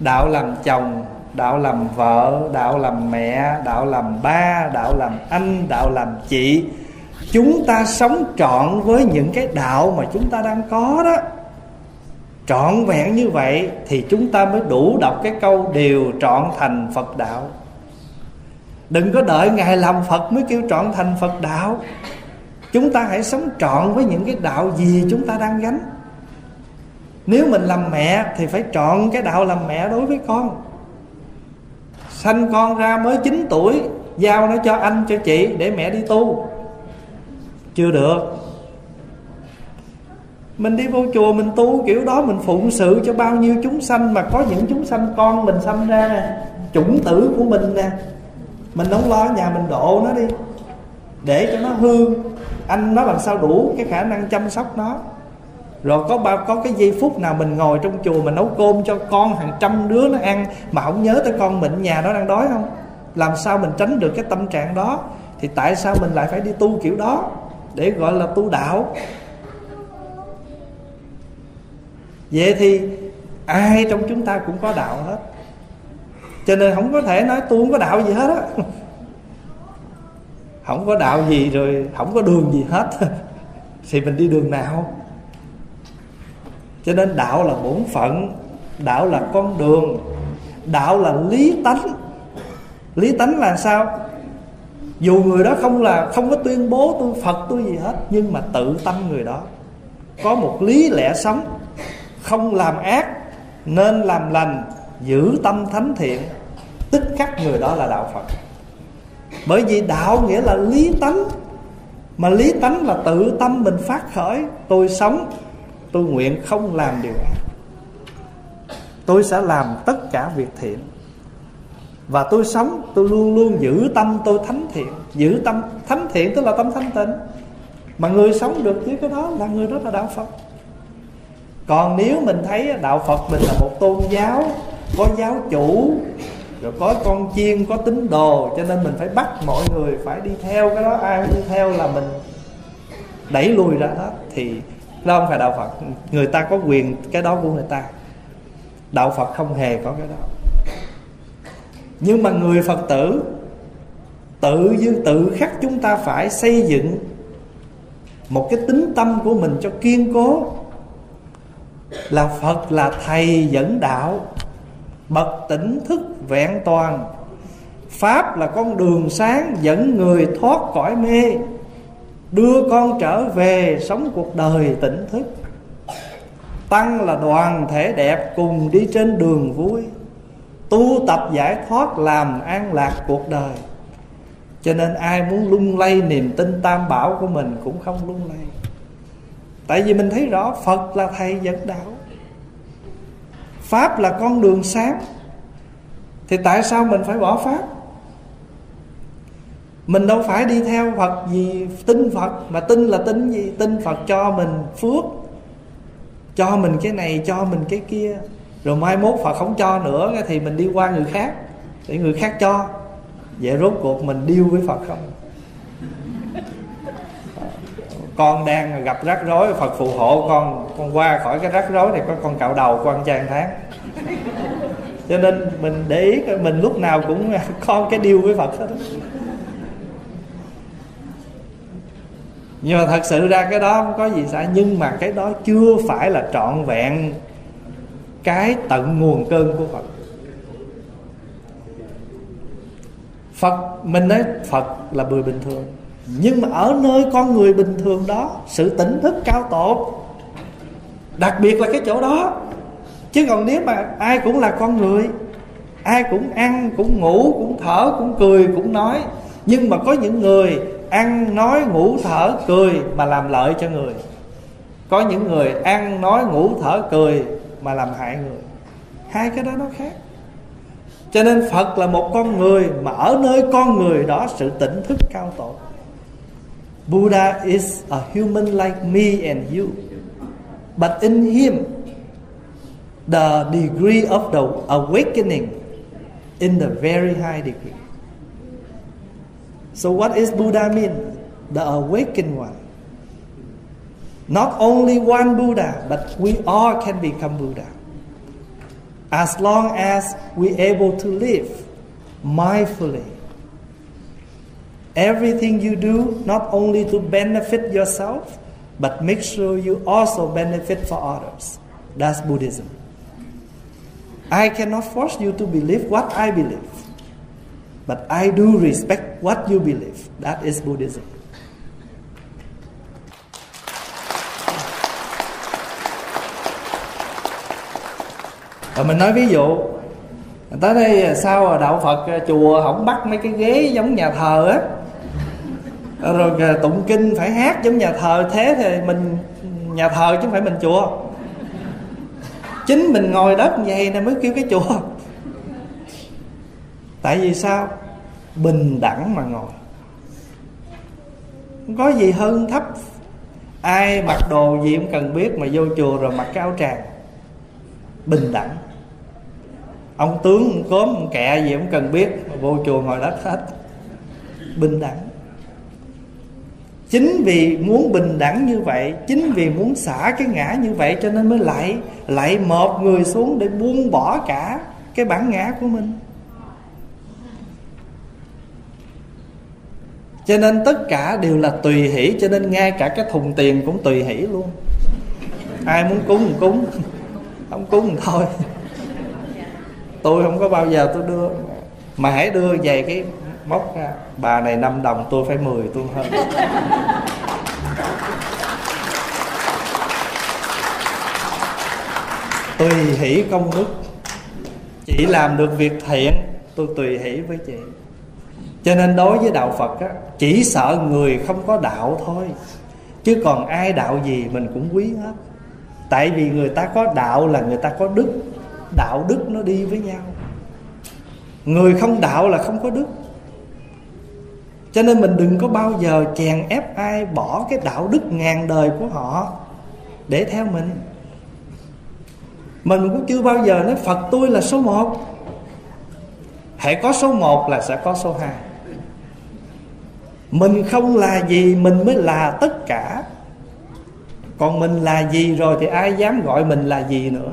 Đạo làm chồng đạo làm vợ đạo làm mẹ đạo làm ba đạo làm anh đạo làm chị. Chúng ta sống trọn với những cái đạo mà chúng ta đang có đó. Trọn vẹn như vậy thì chúng ta mới đủ đọc cái câu điều trọn thành phật đạo. Đừng có đợi ngài làm phật mới kêu trọn thành phật đạo. Chúng ta hãy sống trọn với những cái đạo gì chúng ta đang gánh. Nếu mình làm mẹ thì phải chọn cái đạo làm mẹ đối với con sanh con ra mới 9 tuổi, giao nó cho anh, cho chị để mẹ đi tu. Chưa được. Mình đi vô chùa, mình tu kiểu đó, mình phụng sự cho bao nhiêu chúng sanh, mà có những chúng sanh con mình sanh ra nè, chủng tử của mình nè. Mình không lo nhà mình độ nó đi, để cho nó hương anh nó làm sao đủ cái khả năng chăm sóc nó? Rồi có bao có cái giây phút nào mình ngồi trong chùa mình nấu cơm cho con hàng trăm đứa nó ăn mà không nhớ tới con mình, nhà nó đang đói không? Làm sao mình tránh được cái tâm trạng đó? Thì tại sao mình lại phải đi tu kiểu đó? Để gọi là tu đạo. Vậy thì ai trong chúng ta cũng có đạo hết. Cho nên không có thể nói tu không có đạo gì hết á. Không có đạo gì rồi không có đường gì hết. Thì mình đi đường nào? Cho nên đạo là bổn phận, đạo là con đường, đạo là lý tánh. Lý tánh là sao? Dù người đó không là, không có tuyên bố tôi phật, tôi gì hết, nhưng mà tự tâm người đó. Có một lý lẽ sống, không làm ác, nên làm lành, giữ tâm thánh thiện. Tức khắc người đó là đạo phật. Bởi vì đạo nghĩa là lý tánh, mà lý tánh là tự tâm mình phát khởi, tôi sống tôi nguyện không làm điều ác. Tôi sẽ làm tất cả việc thiện. Và tôi sống, tôi luôn luôn giữ tâm tôi thánh thiện. Giữ tâm thánh thiện tức là tâm thanh tịnh. Mà người sống được với cái đó là người đó là đạo phật. Còn nếu mình thấy đạo phật mình là một tôn giáo, có giáo chủ, rồi có con chiên, có tín đồ, cho nên mình phải bắt mọi người phải đi theo cái đó. Ai đi theo là mình đẩy lùi ra hết, thì đó không phải đạo phật. Người ta có quyền cái đó của người ta. Đạo phật không hề có cái đó. Nhưng mà người phật tử, tự dưng tự khắc chúng ta phải xây dựng một cái tính tâm của mình cho kiên cố. Là phật là thầy dẫn đạo, bậc tỉnh thức vẹn toàn. Pháp là con đường sáng dẫn người thoát cõi mê đưa con trở về sống cuộc đời tỉnh thức. Tăng là đoàn thể đẹp cùng đi trên đường vui, tu tập giải thoát làm an lạc cuộc đời. Cho nên ai muốn lung lay niềm tin tam bảo của mình cũng không lung lay. Tại vì mình thấy rõ phật là thầy dẫn đạo, pháp là con đường sáng. Thì tại sao mình phải bỏ pháp? Mình đâu phải đi theo phật gì, tin phật, mà tin là tin gì? Tin phật cho mình phước, cho mình cái này, cho mình cái kia. Rồi mai mốt phật không cho nữa, thì mình đi qua người khác, để người khác cho. Vậy rốt cuộc mình điêu với phật không? Con đang gặp rắc rối, phật phù hộ con con qua khỏi cái rắc rối này, có con cạo đầu con trang tháng. Cho nên mình để ý mình lúc nào cũng con cái điêu với phật hết đó nhưng mà thật sự ra cái đó không có gì sai. Nhưng mà cái đó chưa phải là trọn vẹn cái tận nguồn cơn của phật. Phật, mình nói phật là người bình thường. Nhưng mà ở nơi con người bình thường đó, sự tỉnh thức cao tột, đặc biệt là cái chỗ đó. Chứ còn nếu mà ai cũng là con người, ai cũng ăn, cũng ngủ, cũng thở, cũng cười, cũng nói, nhưng mà có những người ăn, nói, ngủ, thở, cười mà làm lợi cho người. Có những người ăn, nói, ngủ, thở, cười mà làm hại người. Hai cái đó nó khác. Cho nên phật là một con người mà ở nơi con người đó sự tỉnh thức cao tổ. Buddha is a human like me and you, but in him, the degree of the awakening in the very high degree. So what is Buddha mean? The awakened one. Not only one Buddha, but we all can become Buddha. As long as we're able to live mindfully. Everything you do, not only to benefit yourself, but make sure you also benefit for others. That's Buddhism. I cannot force you to believe what I believe. But I do respect what you believe. That is Buddhism. Rồi mình nói ví dụ, Tới đây sao à, đạo Phật à, chùa không bắt mấy cái ghế giống nhà thờ á Rồi à, tụng kinh phải hát giống nhà thờ, Thế thì mình, nhà thờ chứ không phải mình chùa Chính mình ngồi đất vậy nè mới kêu cái chùa tại vì sao bình đẳng mà ngồi. Không có gì hơn thấp. Ai mặc đồ gì cũng cần biết mà vô chùa rồi mặc cái áo tràng. Bình đẳng. Ông tướng, ông cốm, ông kẹ gì cũng cần biết mà vô chùa ngồi đất hết. Bình đẳng. Chính vì muốn bình đẳng như vậy, chính vì muốn xả cái ngã như vậy cho nên mới lại lại một người xuống để buông bỏ cả cái bản ngã của mình. Cho nên tất cả đều là tùy hỷ, cho nên ngay cả cái thùng tiền cũng tùy hỷ luôn. Ai muốn cúng thì cúng, không cúng thì thôi. Tôi không có bao giờ tôi đưa, mà hãy đưa về cái móc ra. Bà này 5 đồng, tôi phải 10 tôi hơn. Tùy hỷ công đức chỉ làm được việc thiện, tôi tùy hỷ với chị cho nên đối với đạo phật á, chỉ sợ người không có đạo thôi. Chứ còn ai đạo gì mình cũng quý hết. Tại vì người ta có đạo là người ta có đức. Đạo đức nó đi với nhau. Người không đạo là không có đức. Cho nên mình đừng có bao giờ chèn ép ai bỏ cái đạo đức ngàn đời của họ để theo mình. Mình cũng chưa bao giờ nói phật tôi là số một. Hãy có số một là sẽ có số hai mình không là gì, mình mới là tất cả. Còn mình là gì rồi thì ai dám gọi mình là gì nữa?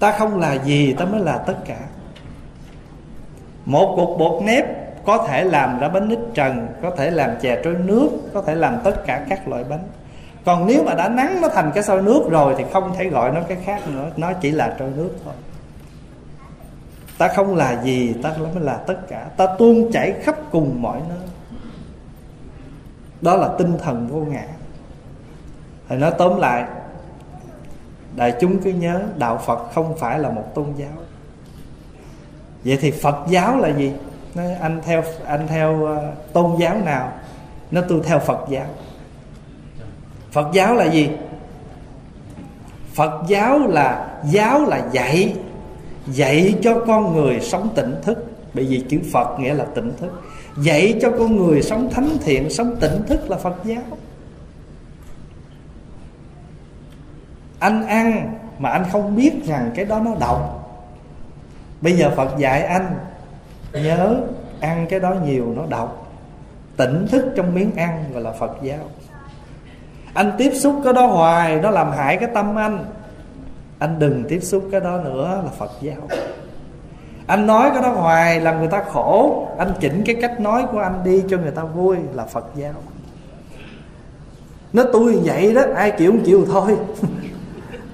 Ta không là gì, ta mới là tất cả. Một cục bột nếp có thể làm ra bánh nít trần, có thể làm chè trôi nước, có thể làm tất cả các loại bánh. Còn nếu mà đã nắng nó thành cái sôi nước rồi thì không thể gọi nó cái khác nữa, nó chỉ là trôi nước thôi ta không là gì, ta mới là tất cả. Ta tuôn chảy khắp cùng mọi nơi. Đó là tinh thần vô ngã. Thì nói tóm lại, đại chúng cứ nhớ đạo phật không phải là một tôn giáo. Vậy thì phật giáo là gì? Nói, anh theo anh theo ờ, tôn giáo nào, nó tôi theo phật giáo. Phật giáo là gì? Phật giáo là giáo là dạy dạy cho con người sống tỉnh thức. Bởi vì chữ phật nghĩa là tỉnh thức. Dạy cho con người sống thánh thiện, sống tỉnh thức là phật giáo. Anh ăn mà anh không biết rằng cái đó nó độc. Bây giờ phật dạy anh, nhớ ăn cái đó nhiều nó độc. Tỉnh thức trong miếng ăn gọi là phật giáo. Anh tiếp xúc cái đó hoài, nó làm hại cái tâm anh anh đừng tiếp xúc cái đó nữa là phật giáo. Anh nói cái đó hoài làm người ta khổ. Anh chỉnh cái cách nói của anh đi cho người ta vui là phật giáo. Nó tôi vậy đó, ai chịu không chịu thôi.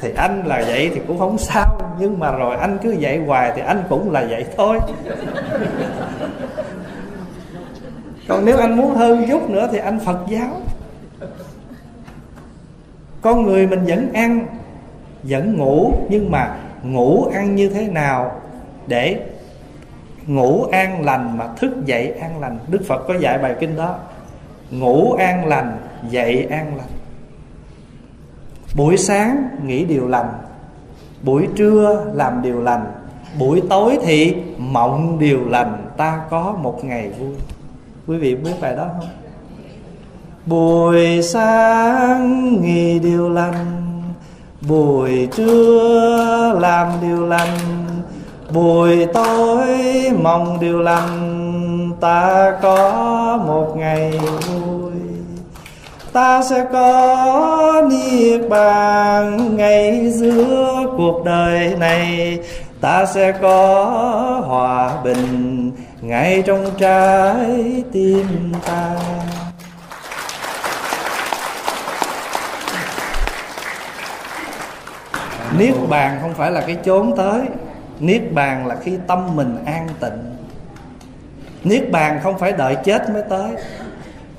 Thì anh là vậy thì cũng không sao, nhưng mà rồi anh cứ vậy hoài thì anh cũng là vậy thôi. Còn nếu anh muốn hơn chút nữa thì anh phật giáo. Con người mình vẫn ăn vẫn ngủ, nhưng mà ngủ ăn như thế nào để ngủ an lành mà thức dậy an lành? Đức phật có dạy bài kinh đó, ngủ an lành, dậy an lành. Buổi sáng nghĩ điều lành, buổi trưa làm điều lành, buổi tối thì mộng điều lành, ta có một ngày vui. Quý vị biết bài đó không? Buổi sáng nghĩ điều lành buổi trưa làm điều lành, buổi tối mong điều lành. Ta có một ngày vui, ta sẽ có niết bàn. Ngay giữa cuộc đời này, ta sẽ có hòa bình. Ngay trong trái tim ta. Niết bàn không phải là cái chốn tới. Niết bàn là khi tâm mình an tịnh. Niết bàn không phải đợi chết mới tới.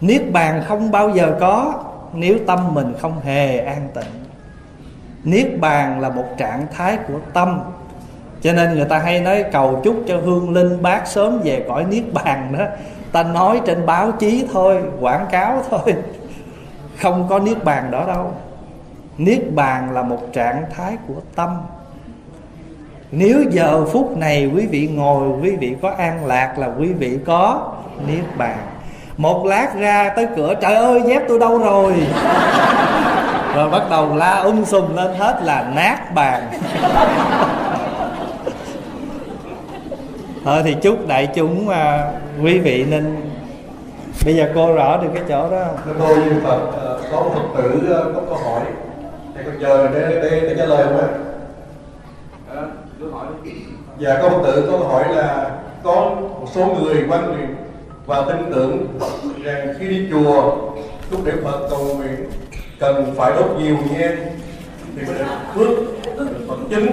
Niết bàn không bao giờ có nếu tâm mình không hề an tịnh. Niết bàn là một trạng thái của tâm. Cho nên người ta hay nói cầu chúc cho hương linh bác sớm về cõi niết bàn đó. Ta nói trên báo chí thôi, quảng cáo thôi. Không có niết bàn đó đâu niết bàn là một trạng thái của tâm. Nếu giờ phút này quý vị ngồi quý vị có an lạc là quý vị có niết bàn. Một lát ra tới cửa trời ơi dép tôi đâu rồi? Rồi bắt đầu la um sùm lên hết là nát bàn. Thôi thì chúc đại chúng à, quý vị nên bây giờ cô rõ được cái chỗ đó không? Cô như Phật à, có Phật tử à, có câu hỏi thì còn chờ để, để, để trả lời không ạ? Dạ có Phật tử có câu hỏi là có một số người quan niệm và tin tưởng rằng khi đi chùa lúc để Phật cầu nguyện cần phải đốt nhiều nhang thì mới được phước được Phật chứng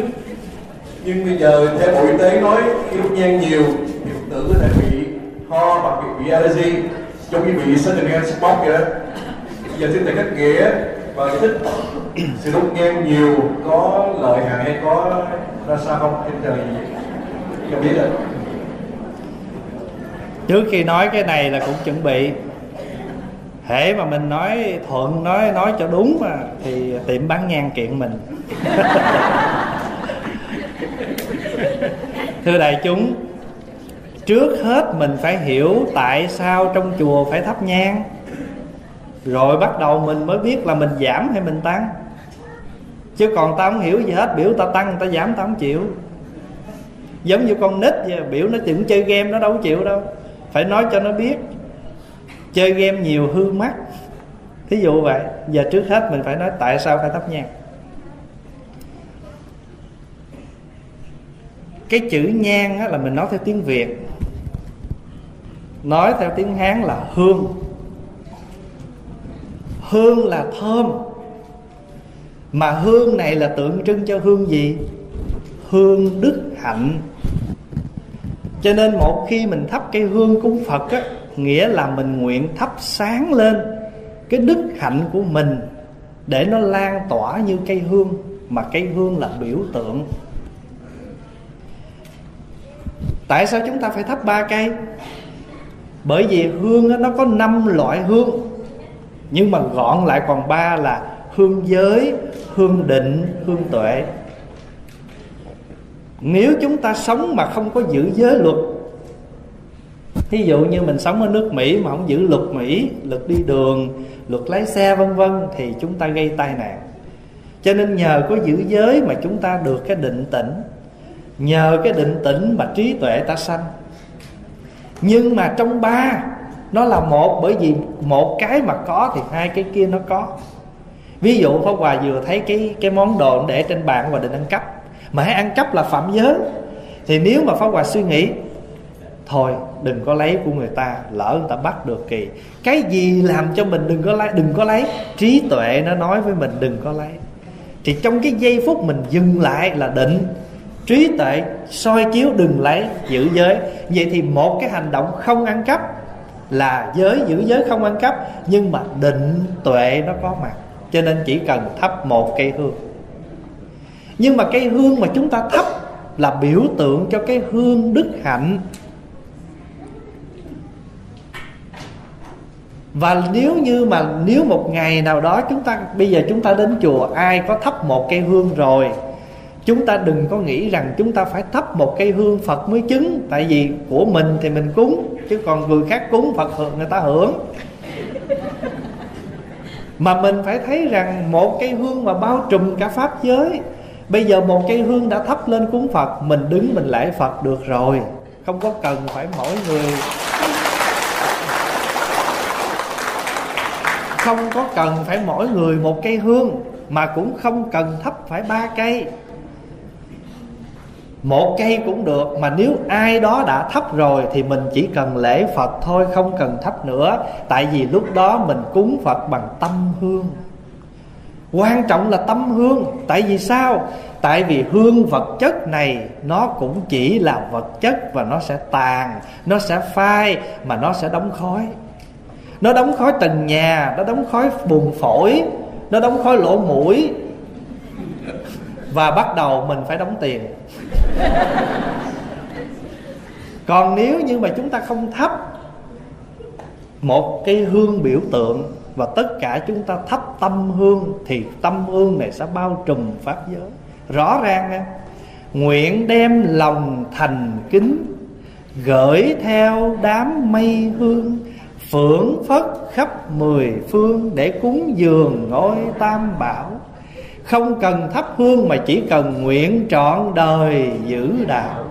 nhưng bây giờ theo bộ y tế nói khi đốt nhang nhiều thì Phật tử có thể bị ho hoặc bị, bị allergy giống như bị secondhand smoke vậy đó. Giờ xin thầy cách nghĩa và giải thích, sử dụng game nhiều có lợi hại hay có ra sao không? Trên trời không biết được trước khi nói cái này là cũng chuẩn bị hễ mà mình nói thuận, nói nói cho đúng mà, thì tiệm bán nhang kiện mình. Thưa đại chúng, trước hết mình phải hiểu tại sao trong chùa phải thắp nhang rồi bắt đầu mình mới biết là mình giảm hay mình tăng. Chứ còn ta không hiểu gì hết, biểu ta tăng ta giảm ta không chịu. Giống như con nít vậy, biểu nó chừng chơi game nó đâu chịu đâu. Phải nói cho nó biết, chơi game nhiều hư mắt. Thí dụ vậy, giờ trước hết mình phải nói tại sao phải thắp nhang. Cái chữ nhang là mình nói theo tiếng việt. Nói theo tiếng hán là hương hương là thơm. Mà hương này là tượng trưng cho hương gì? Hương đức hạnh. Cho nên một khi mình thắp cây hương cúng phật á, nghĩa là mình nguyện thắp sáng lên cái đức hạnh của mình để nó lan tỏa như cây hương, mà cây hương là biểu tượng. Tại sao chúng ta phải thắp ba cây? Bởi vì hương nó có năm loại hương nhưng mà gọn lại còn ba là hương giới, hương định, hương tuệ. Nếu chúng ta sống mà không có giữ giới luật ví dụ như mình sống ở nước mỹ mà không giữ luật mỹ, luật đi đường, luật lái xe, vân vân, thì chúng ta gây tai nạn. Cho nên nhờ có giữ giới mà chúng ta được cái định tĩnh. Nhờ cái định tĩnh mà trí tuệ ta sanh. Nhưng mà trong ba nó là một, bởi vì một cái mà có thì hai cái kia nó có. Ví dụ pháp hòa vừa thấy cái cái món đồ để trên bàn và định ăn cắp. Mà hãy ăn cắp là phạm giới. Thì nếu mà pháp hòa suy nghĩ, thôi, đừng có lấy của người ta, lỡ người ta bắt được kỳ cái gì làm cho mình đừng có lấy, đừng có lấy. Trí tuệ nó nói với mình, đừng có lấy. Thì trong cái giây phút mình dừng lại là định, trí tuệ soi chiếu đừng lấy, giữ giới. Vậy thì một cái hành động không ăn cắp là giới, giữ giới không ăn cắp, nhưng mà định tuệ nó có mặt. Cho nên chỉ cần thắp một cây hương. Nhưng mà cây hương mà chúng ta thắp là biểu tượng cho cái hương đức hạnh. Và nếu như mà nếu một ngày nào đó chúng ta, bây giờ chúng ta đến chùa, ai có thắp một cây hương rồi chúng ta đừng có nghĩ rằng chúng ta phải thắp một cây hương phật mới chứng. Tại vì của mình thì mình cúng, chứ còn người khác cúng phật hưởng người ta hưởng. Mà mình phải thấy rằng một cây hương mà bao trùm cả pháp giới, bây giờ một cây hương đã thắp lên cúng phật, mình đứng mình lễ phật được rồi. Không có cần phải mỗi người. Không có cần phải mỗi người một cây hương, mà cũng không cần thắp phải ba cây một cây cũng được, mà nếu ai đó đã thắp rồi thì mình chỉ cần lễ phật thôi, không cần thắp nữa. Tại vì lúc đó mình cúng phật bằng tâm hương. Quan trọng là tâm hương. Tại vì sao? Tại vì hương vật chất này, nó cũng chỉ là vật chất và nó sẽ tàn, nó sẽ phai, mà nó sẽ đóng khói. Nó đóng khói tầng nhà, nó đóng khói buồng phổi, nó đóng khói lỗ mũi. Và bắt đầu mình phải đóng tiền. còn nếu như mà chúng ta không thắp một cái hương biểu tượng và tất cả chúng ta thắp tâm hương, thì tâm hương này sẽ bao trùm pháp giới. Rõ ràng nha nguyện đem lòng thành kính, gửi theo đám mây hương, phưởng phất khắp mười phương để cúng dường ngôi tam bảo không cần thắp hương mà chỉ cần nguyện trọn đời giữ đạo.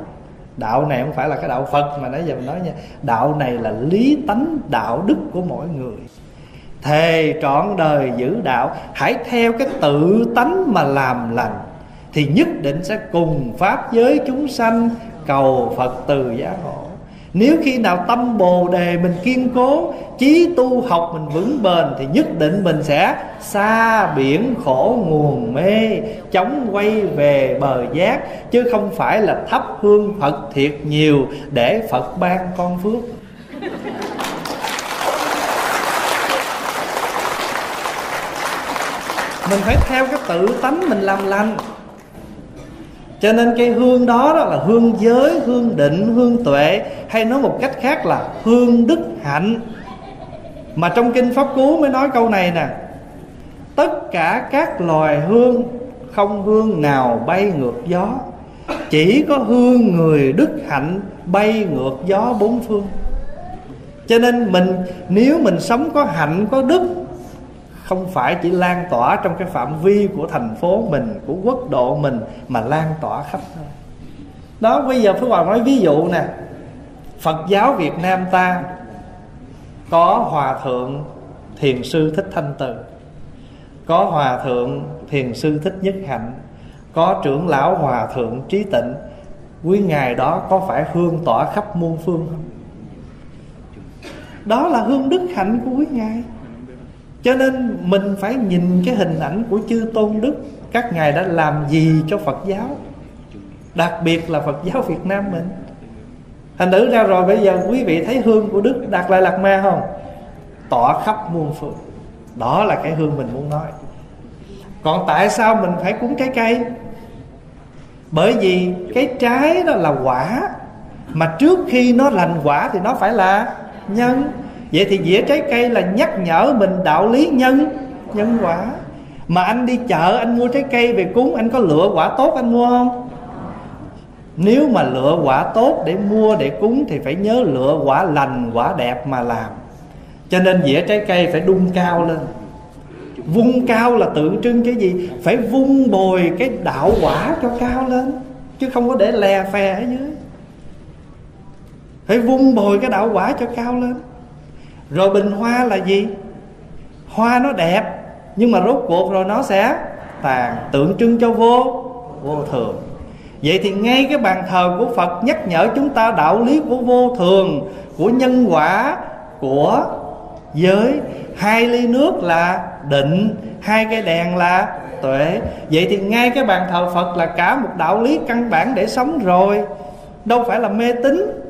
Đạo này không phải là cái đạo phật mà nãy giờ mình nói nha. Đạo này là lý tánh, đạo đức của mỗi người. Thề trọn đời giữ đạo, hãy theo cái tự tánh mà làm lành, thì nhất định sẽ cùng pháp giới chúng sanh cầu phật từ giá hộ nếu khi nào tâm bồ đề mình kiên cố Chí tu học mình vững bền Thì nhất định mình sẽ xa biển khổ nguồn mê Chống quay về bờ giác, Chứ không phải là thắp hương Phật thiệt nhiều Để Phật ban con phước. Mình phải theo cái tự tánh mình làm lành cho nên cái hương đó, đó là hương giới hương định hương tuệ hay nói một cách khác là hương đức hạnh. Mà trong kinh pháp cú mới nói câu này nè tất cả các loài hương không hương nào bay ngược gió chỉ có hương người đức hạnh bay ngược gió bốn phương. Cho nên mình nếu mình sống có hạnh có đức không phải chỉ lan tỏa trong cái phạm vi của thành phố mình, của quốc độ mình, mà lan tỏa khắp nơi. Đó, bây giờ Phước Hoàng nói ví dụ nè. Phật giáo Việt Nam ta có hòa thượng thiền sư thích thanh từ, có hòa thượng thiền sư thích nhất hạnh, có trưởng lão hòa thượng trí tịnh. Quý ngài đó có phải hương tỏa khắp muôn phương không? Đó là hương đức hạnh của quý ngài cho nên mình phải nhìn cái hình ảnh của chư tôn đức, các ngài đã làm gì cho phật giáo, đặc biệt là phật giáo việt nam mình. Thành thử ra rồi, bây giờ quý vị thấy hương của đức đạt lại lạc ma không? Tỏa khắp muôn phương. Đó là cái hương mình muốn nói. Còn tại sao mình phải cúng cái cây? Bởi vì cái trái đó là quả, mà trước khi nó lành quả thì nó phải là nhân vậy thì dĩa trái cây là nhắc nhở mình đạo lý nhân nhân quả. Mà anh đi chợ, anh mua trái cây về cúng, anh có lựa quả tốt anh mua không? Nếu mà lựa quả tốt để mua, để cúng thì phải nhớ lựa quả lành, quả đẹp mà làm. Cho nên dĩa trái cây phải đun cao lên. Vung cao là tượng trưng cái gì? Phải vung bồi cái đạo quả cho cao lên, chứ không có để lè phè ở dưới. Phải vung bồi cái đạo quả cho cao lên rồi bình hoa là gì? Hoa nó đẹp, nhưng mà rốt cuộc rồi nó sẽ tàn, tượng trưng cho vô vô thường. Vậy thì ngay cái bàn thờ của phật nhắc nhở chúng ta đạo lý của vô thường, của nhân quả, của giới. Hai ly nước là định, hai cái đèn là tuệ. Vậy thì ngay cái bàn thờ phật là cả một đạo lý căn bản để sống rồi. Đâu phải là mê tín.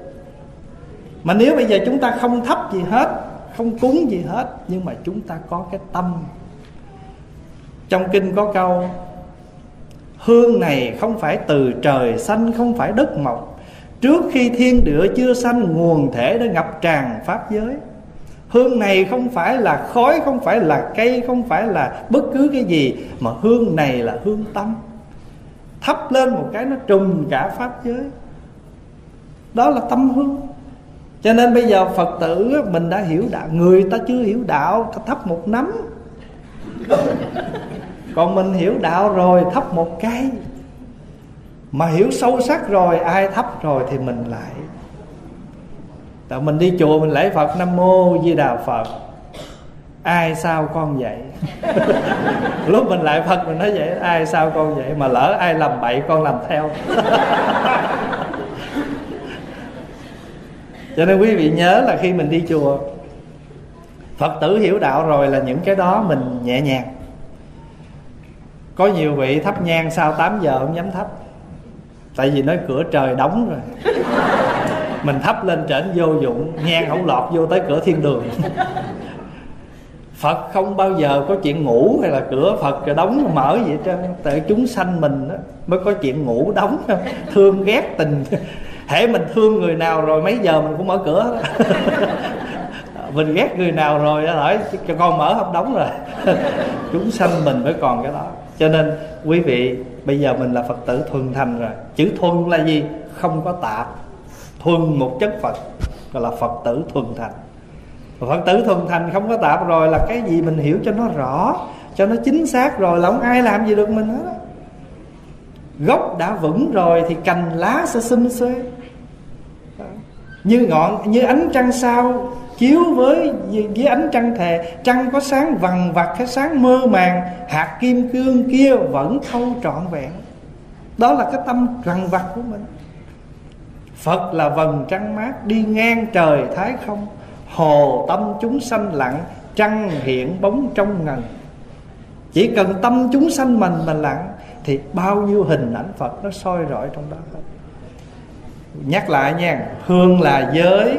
Mà nếu bây giờ chúng ta không thắp gì hết không cúng gì hết, nhưng mà chúng ta có cái tâm. Trong kinh có câu, hương này không phải từ trời xanh, không phải đất mọc. Trước khi thiên địa chưa sanh nguồn thể đã ngập tràn pháp giới. Hương này không phải là khói, không phải là cây, không phải là bất cứ cái gì, mà hương này là hương tâm. Thắp lên một cái nó trùm cả pháp giới. Đó là tâm hương cho nên bây giờ phật tử mình đã hiểu đạo. Người ta chưa hiểu đạo, ta thấp một nắm. Còn mình hiểu đạo rồi thấp một cây mà hiểu sâu sắc rồi, ai thấp rồi thì mình lại. Tại mình đi chùa mình lễ Phật, Nam Mô Di Đà Phật. Ai sao con vậy? Lúc mình lại Phật, mình nói vậy, Ai sao con vậy? Mà lỡ ai làm bậy, con làm theo. Cho nên quý vị nhớ là khi mình đi chùa Phật tử hiểu đạo rồi là những cái đó mình nhẹ nhàng. Có nhiều vị thắp nhang sau 8 giờ không dám thắp. Tại vì nói cửa trời đóng rồi. Mình thắp lên trển vô dụng nhang không lọt vô tới cửa thiên đường. Phật không bao giờ có chuyện ngủ hay là cửa Phật đóng mở vậy trơn. Tại chúng sanh mình đó, mới có chuyện ngủ đóng. Thương ghét tình. Hễ mình thương người nào rồi mấy giờ mình cũng mở cửa Mình ghét người nào rồi hỏi cho con mở không đóng rồi. Chúng sanh mình mới còn cái đó. Cho nên quý vị bây giờ mình là Phật tử thuần thành rồi. Chữ thuần là gì? Không có tạp. Thuần một chất phật gọi là phật tử thuần thành. Phật tử thuần thành không có tạp rồi là cái gì mình hiểu cho nó rõ cho nó chính xác rồi là không ai làm gì được mình hết gốc đã vững rồi thì cành lá sẽ xum xuê như ngọn, như ánh trăng sao, chiếu với với ánh trăng thề, trăng có sáng vằn vặt cái sáng mơ màng, hạt kim cương kia vẫn thâu trọn vẹn. Đó là cái tâm vằn vặt của mình. Phật là vầng trăng mát đi ngang trời thái không. Hồ tâm chúng sanh lặng, Trăng hiện bóng trong ngần. Chỉ cần tâm chúng sanh mình mà lặng, Thì bao nhiêu hình ảnh Phật nó soi rọi trong đó hết. Nhắc lại nha, Hương là giới,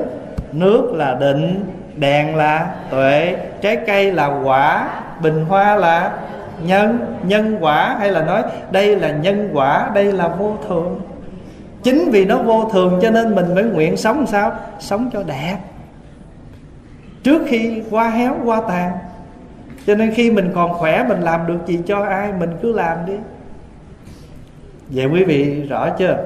Nước là định, Đèn là tuệ, Trái cây là quả, Bình hoa là nhân Nhân quả hay là nói Đây là nhân quả, Đây là vô thường. Chính vì nó vô thường cho nên mình mới nguyện sống sao? Sống cho đẹp. Trước khi qua héo, qua tàn. Cho nên khi mình còn khỏe, mình làm được gì cho ai, mình cứ làm đi. Vậy quý vị rõ chưa?